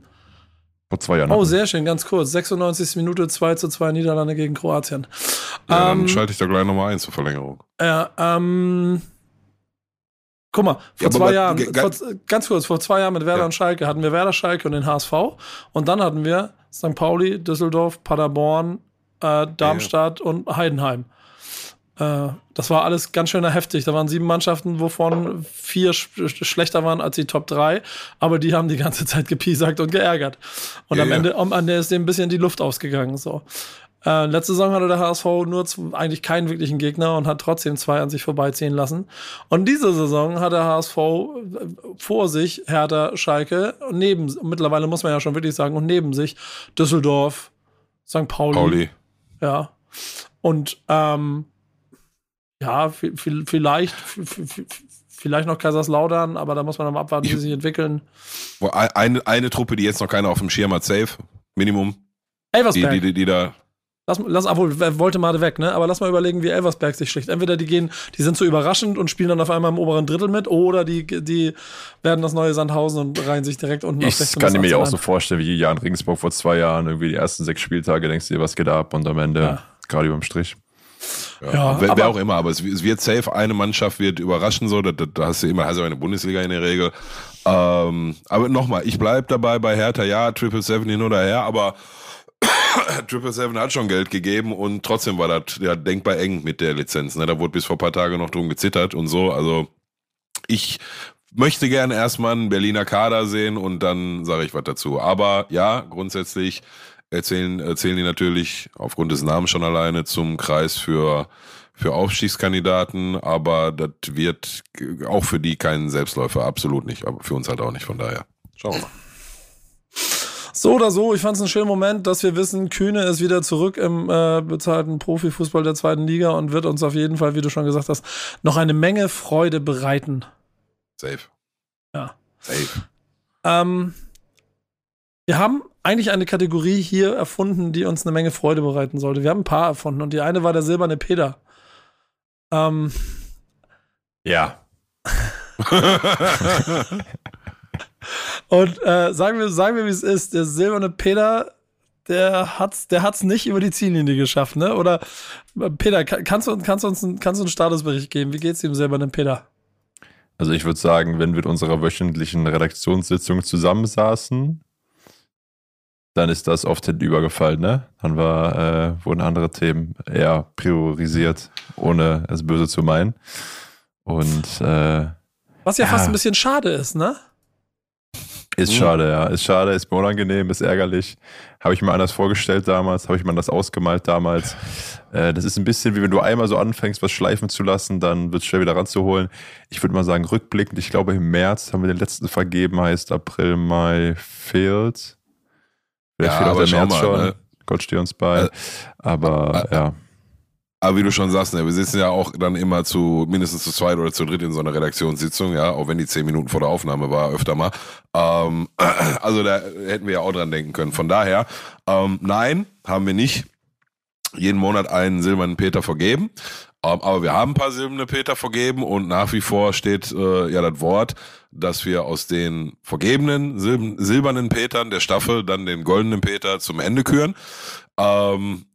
Vor zwei Jahren. Oh, hatten. sehr schön, ganz kurz. 96. Minute 2 zu 2 Niederlande gegen Kroatien. Ja, dann ähm, schalte ich da gleich nochmal ein zur Verlängerung. ja, ähm, guck mal, vor Ja, zwei Jahren, vor, ganz kurz, vor zwei Jahren mit Werder Ja. und Schalke hatten wir Werder, Schalke und den HSV. Und dann hatten wir St. Pauli, Düsseldorf, Paderborn, äh, Darmstadt und Heidenheim. Äh, das war alles ganz schön heftig. Da waren sieben Mannschaften, wovon vier sch sch schlechter waren als die Top 3, aber die haben die ganze Zeit gepiesackt und geärgert. Und Ja, am, ja. Ende, am Ende ist dem ein bisschen die Luft ausgegangen. So. Äh, letzte Saison hatte der HSV nur eigentlich keinen wirklichen Gegner und hat trotzdem zwei an sich vorbeiziehen lassen. Und diese Saison hat der HSV äh, vor sich Hertha, Schalke und neben, mittlerweile muss man ja schon wirklich sagen, und neben sich Düsseldorf, St. Pauli. Pauli. Ja. Und ähm, ja, vi- vi- vielleicht, vi- vi- vielleicht noch Kaiserslautern, aber da muss man dann mal abwarten, wie sie sich entwickeln. Eine, eine Truppe, die jetzt noch keiner auf dem Schirm hat, safe. Minimum. Die, Elversberg. die, die, die da. Lass, lass, obwohl, wer wollte mal weg, ne? Aber lass mal überlegen, wie Elversberg sich schlicht. Entweder die gehen, die sind so überraschend und spielen dann auf einmal im oberen Drittel mit, oder die, die werden das neue Sandhausen und reihen sich direkt unten auf Ich 16 kann bis mir ja auch 18 so vorstellen, wie Jan Regensburg vor zwei Jahren, irgendwie die ersten sechs Spieltage, denkst du dir, was geht ab und am Ende Ja. gerade überm Strich. Ja, wer, aber- wer auch immer, aber es, es wird safe, eine Mannschaft wird überraschen, so, da, da, da hast du immer, hast du eine Bundesliga in der Regel. Ähm, aber nochmal, ich bleib dabei bei Hertha, ja, Triple Seven hin oder her, aber *coughs* Triple Seven hat schon Geld gegeben und trotzdem war das ja denkbar eng mit der Lizenz. Ne? Da wurde bis vor ein paar Tagen noch drum gezittert und so. Also ich möchte gerne erstmal einen Berliner Kader sehen und dann sage ich was dazu. Aber ja, grundsätzlich erzählen, erzählen die natürlich aufgrund des Namens schon alleine zum Kreis für, für Aufstiegskandidaten, aber das wird auch für die kein Selbstläufer, absolut nicht, aber für uns halt auch nicht, von daher. Schauen wir mal. So oder so, ich fand es einen schönen Moment, dass wir wissen, Kühne ist wieder zurück im äh, bezahlten Profifußball der zweiten Liga und wird uns auf jeden Fall, wie du schon gesagt hast, noch eine Menge Freude bereiten. Safe. Ja. Safe. Ähm, wir haben eigentlich eine Kategorie hier erfunden, die uns eine Menge Freude bereiten sollte. Wir haben ein paar erfunden und die eine war der silberne Peter. Ähm, Ja. *laughs* *laughs* *laughs* Und äh, sagen wir, sagen wir, wie es ist. Der silberne Peter, der hat's, der hat's nicht über die Ziellinie geschafft, ne? Oder Peter, kannst du, kannst du uns einen, kannst du einen Statusbericht geben? Wie geht's dem silbernen Peter? Also ich würde sagen, wenn wir in unserer wöchentlichen Redaktionssitzung zusammensaßen, dann ist das oft hinübergefallen, ne? Dann war, äh, wurden andere Themen eher priorisiert, ohne es böse zu meinen. Und äh, was ja, ja, fast ein bisschen schade ist, ne? Ist mhm. schade, ja. Ist schade, ist mir unangenehm, ist ärgerlich. Habe ich mir anders vorgestellt damals, habe ich mir das ausgemalt damals. Äh, das ist ein bisschen wie wenn du einmal so anfängst, was schleifen zu lassen, dann wird es schwer wieder ranzuholen. Ich würde mal sagen, rückblickend, ich glaube im März haben wir den letzten vergeben, heißt April, Mai fehlt. Vielleicht ja, fehlt auch der März mal, schon. Ne? Gott steht uns bei. Äh, aber äh, ja. Aber wie du schon sagst, ne, wir sitzen ja auch dann immer zu mindestens zu zweit oder zu dritt in so einer Redaktionssitzung, ja, auch wenn die zehn Minuten vor der Aufnahme war, öfter mal. Ähm, *clears throat* also da hätten wir ja auch dran denken können. Von daher, ähm, nein, haben wir nicht jeden Monat einen silbernen Peter vergeben. Ähm, aber wir haben ein paar silberne Peter vergeben und nach wie vor steht äh, ja das Wort, dass wir aus den vergebenen silb silbernen Petern der Staffel dann den goldenen Peter zum Ende küren. Ähm,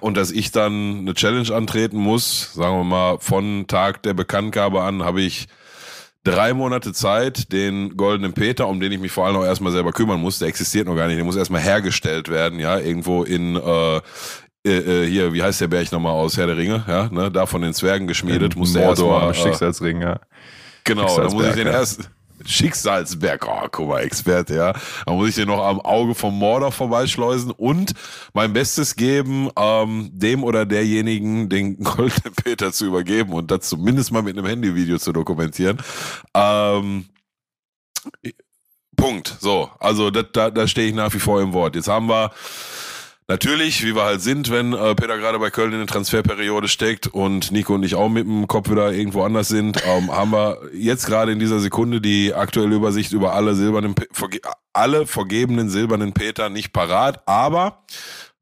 und dass ich dann eine Challenge antreten muss, sagen wir mal, von Tag der Bekanntgabe an habe ich drei Monate Zeit, den goldenen Peter, um den ich mich vor allem auch erstmal selber kümmern muss, der existiert noch gar nicht, der muss erstmal hergestellt werden, ja, irgendwo in, äh, äh, äh hier, wie heißt der Berg nochmal aus Herr der Ringe, ja, ne, da von den Zwergen geschmiedet, muss der erstmal. Äh, Schicksalsring, ja. Genau, da muss ich den erst, Schicksalsberg, oh, guck mal, Experte, ja. Da muss ich dir noch am Auge vom Mordor vorbeischleusen und mein Bestes geben, ähm, dem oder derjenigen den *laughs* goldenen Peter zu übergeben und das zumindest mal mit einem Handyvideo zu dokumentieren. Ähm, Punkt. So, also das, da, da stehe ich nach wie vor im Wort. Jetzt haben wir Natürlich, wie wir halt sind, wenn äh, Peter gerade bei Köln in der Transferperiode steckt und Nico und ich auch mit dem Kopf wieder irgendwo anders sind, ähm, *laughs* haben wir jetzt gerade in dieser Sekunde die aktuelle Übersicht über alle silbernen, verge alle vergebenen silbernen Peter nicht parat. Aber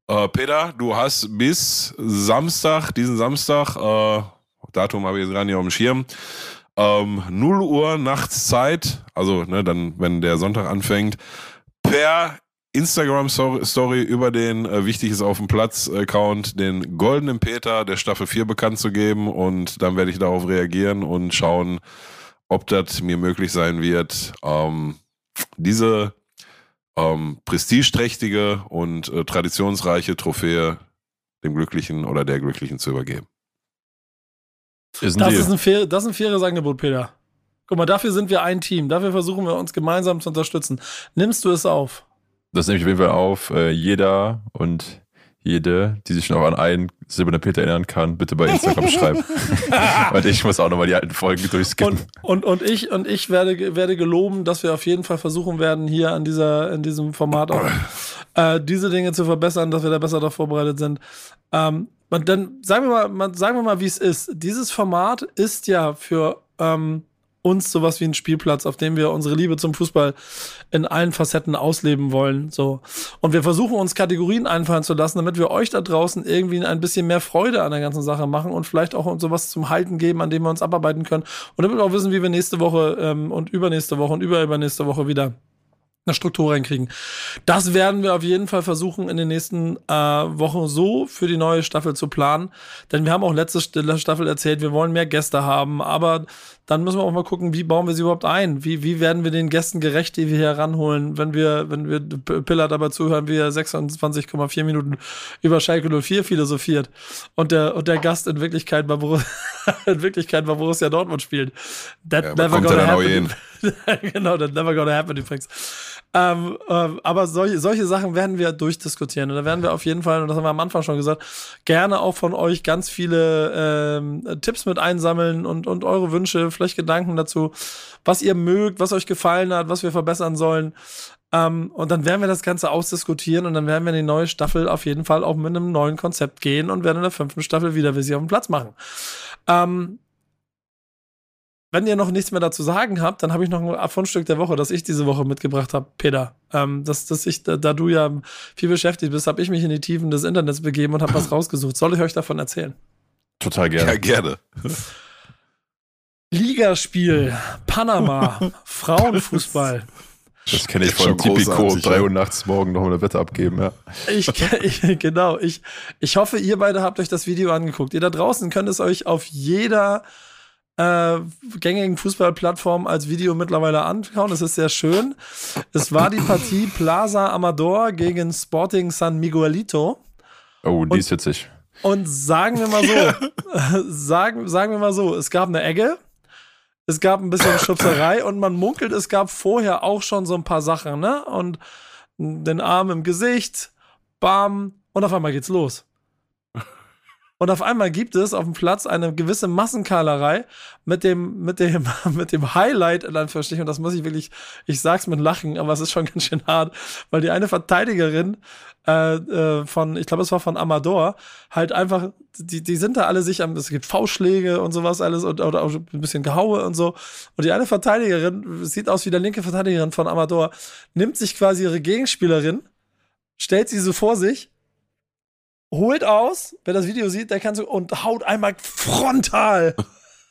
äh, Peter, du hast bis Samstag, diesen Samstag, äh, Datum habe ich jetzt gerade nicht auf dem Schirm, ähm, 0 Uhr nachts Zeit, also ne, dann, wenn der Sonntag anfängt, per Instagram-Story über den äh, Wichtig ist auf dem Platz-Account den goldenen Peter der Staffel 4 bekannt zu geben und dann werde ich darauf reagieren und schauen, ob das mir möglich sein wird, ähm, diese ähm, prestigeträchtige und äh, traditionsreiche Trophäe dem Glücklichen oder der Glücklichen zu übergeben. Ist das, ist ein fair, das ist ein faires Angebot, Peter. Guck mal, dafür sind wir ein Team. Dafür versuchen wir uns gemeinsam zu unterstützen. Nimmst du es auf? Das nehme ich auf jeden Fall auf. Äh, jeder und jede, die sich noch an einen silbernen Peter erinnern kann, bitte bei Instagram *laughs* schreiben. *laughs* und ich muss auch nochmal die alten Folgen durchskippen. Und, und, und ich, und ich werde, werde geloben, dass wir auf jeden Fall versuchen werden, hier an dieser, in diesem Format auch äh, diese Dinge zu verbessern, dass wir da besser darauf vorbereitet sind. Ähm, dann sagen wir mal, sagen wir mal, wie es ist. Dieses Format ist ja für ähm, uns sowas wie ein Spielplatz, auf dem wir unsere Liebe zum Fußball in allen Facetten ausleben wollen. So. Und wir versuchen uns Kategorien einfallen zu lassen, damit wir euch da draußen irgendwie ein bisschen mehr Freude an der ganzen Sache machen und vielleicht auch uns sowas zum Halten geben, an dem wir uns abarbeiten können. Und damit wir auch wissen, wie wir nächste Woche ähm, und übernächste Woche und überübernächste Woche wieder eine Struktur reinkriegen. Das werden wir auf jeden Fall versuchen, in den nächsten äh, Wochen so für die neue Staffel zu planen. Denn wir haben auch letzte Staffel erzählt, wir wollen mehr Gäste haben, aber dann müssen wir auch mal gucken, wie bauen wir sie überhaupt ein? Wie, wie werden wir den Gästen gerecht, die wir hier ranholen, wenn wir, wenn wir Piller dabei zuhören, wie er 26,4 Minuten über Schalke 04 philosophiert und der, und der Gast in Wirklichkeit bei, Borussia, *laughs* in Wirklichkeit bei Borussia Dortmund spielt. That ja, never gonna happen. *laughs* genau, that never gonna happen übrigens. Ähm, ähm, aber solche, solche Sachen werden wir durchdiskutieren. Und da werden wir auf jeden Fall, und das haben wir am Anfang schon gesagt, gerne auch von euch ganz viele ähm, Tipps mit einsammeln und, und eure Wünsche, vielleicht Gedanken dazu, was ihr mögt, was euch gefallen hat, was wir verbessern sollen. Ähm, und dann werden wir das Ganze ausdiskutieren und dann werden wir in die neue Staffel auf jeden Fall auch mit einem neuen Konzept gehen und werden in der fünften Staffel wieder wie sie auf dem Platz machen. Ähm, wenn ihr noch nichts mehr dazu sagen habt, dann habe ich noch ein Fundstück der Woche, das ich diese Woche mitgebracht habe, Peter. Ähm, dass, dass ich, da, da, du ja viel beschäftigt bist, habe ich mich in die Tiefen des Internets begeben und habe was *clears throat* rausgesucht. Soll ich euch davon erzählen? Total gerne. Ja, gerne. *laughs* Ligaspiel, Panama, *laughs* Frauenfußball. Das kenne ich schon von Tipico, großartig, 3 ja. Uhr nachts morgen noch eine Wette abgeben, ja. Ich, *laughs* ich, genau, ich, ich hoffe, ihr beide habt euch das Video angeguckt. Ihr da draußen könnt es euch auf jeder äh, gängigen Fußballplattform als Video mittlerweile anschauen. Es ist sehr schön. Es war die Partie *coughs* Plaza Amador gegen Sporting San Miguelito. Oh, die ist witzig. Und sagen wir mal so, *laughs* sagen, sagen wir mal so, es gab eine Egge, es gab ein bisschen Schubserei *coughs* und man munkelt, es gab vorher auch schon so ein paar Sachen, ne? Und den Arm im Gesicht, bam, und auf einmal geht's los. Und auf einmal gibt es auf dem Platz eine gewisse Massenkahlerei mit dem, mit dem, *laughs* mit dem Highlight in Anführungsstrichen. Und das muss ich wirklich, ich sag's mit Lachen, aber es ist schon *laughs* ganz schön hart, weil die eine Verteidigerin äh, äh, von, ich glaube, es war von Amador, halt einfach, die, die sind da alle sich am, es gibt V-Schläge und sowas alles und oder auch ein bisschen Gehaue und so. Und die eine Verteidigerin, sieht aus wie der linke Verteidigerin von Amador, nimmt sich quasi ihre Gegenspielerin, stellt sie so vor sich, holt aus, wer das Video sieht, der kann so und haut einmal frontal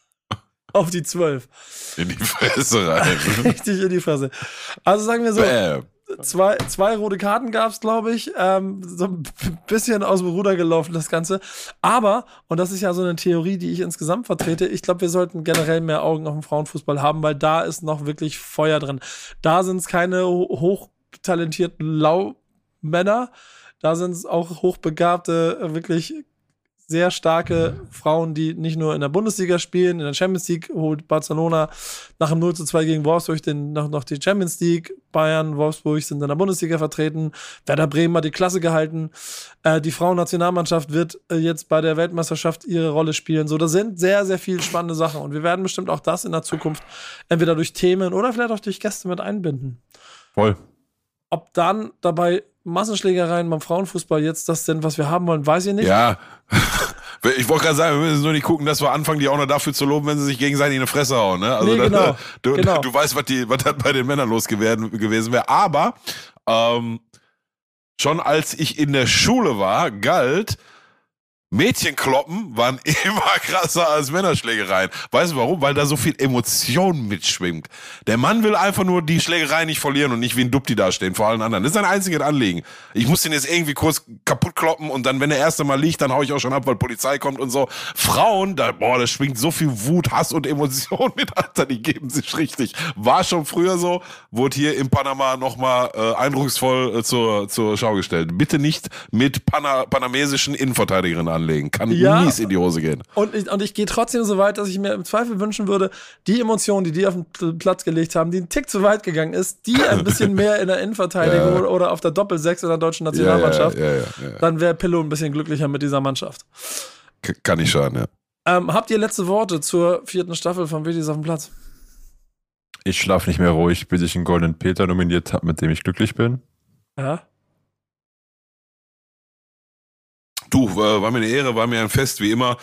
*laughs* auf die 12. In die Fresse rein. *laughs* Richtig in die Fresse. Also sagen wir so, Bäm. zwei, zwei rote Karten gab es, glaube ich. Ähm, so ein bisschen aus dem Ruder gelaufen, das Ganze. Aber, und das ist ja so eine Theorie, die ich insgesamt vertrete, ich glaube, wir sollten generell mehr Augen auf den Frauenfußball haben, weil da ist noch wirklich Feuer drin. Da sind es keine ho- hochtalentierten Laumänner, da sind es auch hochbegabte, äh, wirklich sehr starke Frauen, die nicht nur in der Bundesliga spielen, in der Champions League holt Barcelona nach dem 0 zu 2 gegen Wolfsburg den, noch, noch die Champions League. Bayern, Wolfsburg sind in der Bundesliga vertreten. Werder Bremen hat die Klasse gehalten. Äh, die Frauennationalmannschaft wird äh, jetzt bei der Weltmeisterschaft ihre Rolle spielen. So, da sind sehr, sehr viele spannende Sachen. Und wir werden bestimmt auch das in der Zukunft entweder durch Themen oder vielleicht auch durch Gäste mit einbinden. Voll. Ob dann dabei Massenschlägereien beim Frauenfußball jetzt das sind, was wir haben wollen, weiß ich nicht. Ja. *laughs* Ich wollte gerade sagen, wir müssen nur nicht gucken, dass wir anfangen, die auch noch dafür zu loben, wenn sie sich gegenseitig in die Fresse hauen. Ne? Also Nee, genau, *laughs* du, genau. du weißt, was, die, was dann bei den Männern los gewesen, gewesen wäre. Aber ähm, schon als ich in der Schule war, galt, Mädchenkloppen waren *laughs* immer krasser als Männerschlägereien. Weißt du warum? Weil da so viel Emotion mitschwingt. Der Mann will einfach nur die Schlägerei nicht verlieren und nicht wie ein Dupti dastehen vor allen anderen. Das ist sein einziges Anliegen. Ich muss den jetzt irgendwie kurz kaputt kloppen und dann, wenn der erste Mal liegt, dann hau ich auch schon ab, weil Polizei kommt und so. Frauen, da, boah, da schwingt so viel Wut, Hass und Emotion *laughs* mit, Alter, die geben sich richtig. War schon früher so, wurde hier in Panama nochmal äh, eindrucksvoll äh, zur, zur Schau gestellt. Bitte nicht mit Pana panamesischen Innenverteidigerinnen anlegen. Kann Ja. mies in die Hose gehen. Und ich, und ich gehe trotzdem so weit, dass ich mir im Zweifel wünschen würde, die Emotion, die die auf den Pl- Platz gelegt haben, die einen Tick zu weit gegangen ist, die *laughs* ein bisschen mehr in der Innenverteidigung Ja. oder, auf der Doppelsechs in der deutschen Nationalmannschaft, Ja, ja, ja, ja. dann wäre Pillow ein bisschen glücklicher mit dieser Mannschaft. K- Kann nicht schaden, ja. Ähm, habt ihr letzte Worte zur vierten Staffel von Willis auf dem Platz? Ich schlafe nicht mehr ruhig, bis ich einen Golden Peter nominiert habe, mit dem ich glücklich bin. Ja. Du, äh, war mir eine Ehre, war mir ein Fest, wie immer.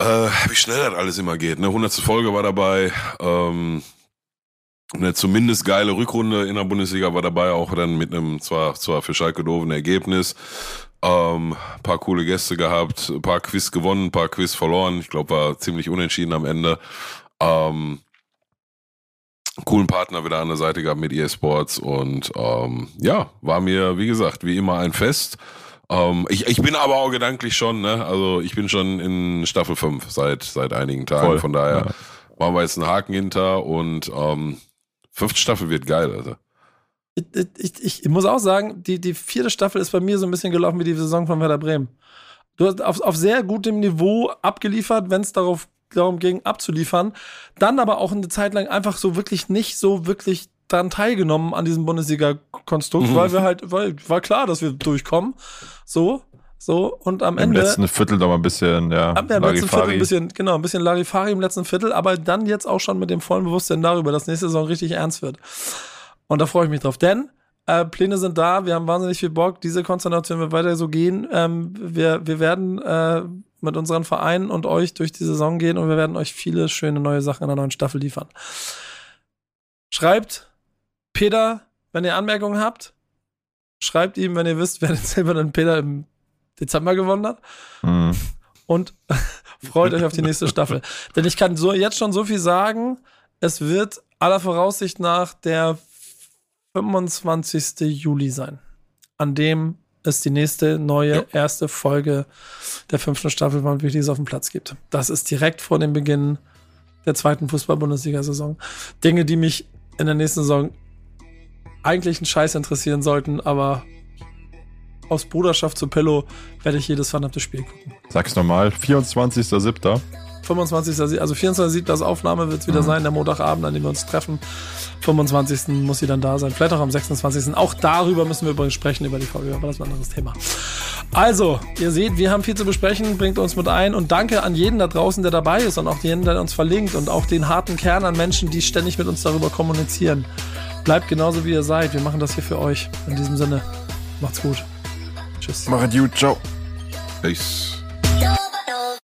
Äh, wie schnell das alles immer geht. Ne? 100. Folge war dabei. Ähm, eine zumindest geile Rückrunde in der Bundesliga war dabei, auch dann mit einem zwar, zwar für Schalke doofen Ergebnis. Ähm, paar coole Gäste gehabt, paar Quiz gewonnen, paar Quiz verloren. Ich glaube, war ziemlich unentschieden am Ende. Ähm, coolen Partner wieder an der Seite gehabt mit EA Sports und ähm, ja, war mir, wie gesagt, wie immer ein Fest. Ähm, ich, ich bin aber auch gedanklich schon, ne? Also ich bin schon in Staffel 5 seit, seit einigen Tagen. Voll, Von daher ja. machen wir jetzt einen Haken hinter und ähm, fünfte Staffel wird geil, also. Ich, ich, ich muss auch sagen, die, die vierte Staffel ist bei mir so ein bisschen gelaufen wie die Saison von Werder Bremen. Du hast auf, auf sehr gutem Niveau abgeliefert, wenn es darauf darum ging, abzuliefern. Dann aber auch eine Zeit lang einfach so wirklich nicht so wirklich daran teilgenommen an diesem Bundesliga-Konstrukt, Mhm. weil wir halt, weil war klar, dass wir durchkommen. So, so, und am Im Ende. letzten Viertel noch mal ein bisschen, ja, wir im letzten Viertel ein bisschen, genau, ein bisschen Larifari im letzten Viertel, aber dann jetzt auch schon mit dem vollen Bewusstsein darüber, dass nächste Saison richtig ernst wird. Und da freue ich mich drauf, denn äh, Pläne sind da, wir haben wahnsinnig viel Bock, diese Konstellation wird weiter so gehen. Ähm, wir, wir werden äh, mit unseren Vereinen und euch durch die Saison gehen und wir werden euch viele schöne neue Sachen in der neuen Staffel liefern. Schreibt Peter, wenn ihr Anmerkungen habt. Schreibt ihm, wenn ihr wisst, wer *laughs* den silbernen Peter im Dezember gewonnen hat Mhm. und *laughs* freut euch auf die nächste Staffel. Denn ich kann so jetzt schon so viel sagen, es wird aller Voraussicht nach der 25. Juli sein, an dem es die nächste neue Ja. erste Folge der fünften Staffel von Wichtiges auf dem Platz gibt. Das ist direkt vor dem Beginn der zweiten Fußball-Bundesliga-Saison. Dinge, die mich in der nächsten Saison eigentlich einen Scheiß interessieren sollten, aber aus Bruderschaft zu Pillow werde ich jedes verdammte Spiel gucken. Sag's nochmal, 24.07. 25. Also 24. das Aufnahme wird es wieder sein, der Montagabend, an dem wir uns treffen. 25. muss sie dann da sein. Vielleicht auch am 26. Auch darüber müssen wir übrigens sprechen, über die Folge, aber das ist ein anderes Thema. Also, ihr seht, wir haben viel zu besprechen, bringt uns mit ein und danke an jeden da draußen, der dabei ist und auch jeden, der uns verlinkt und auch den harten Kern an Menschen, die ständig mit uns darüber kommunizieren. Bleibt genauso, wie ihr seid. Wir machen das hier für euch. In diesem Sinne, macht's gut. Tschüss. Machet gut, ciao. Peace.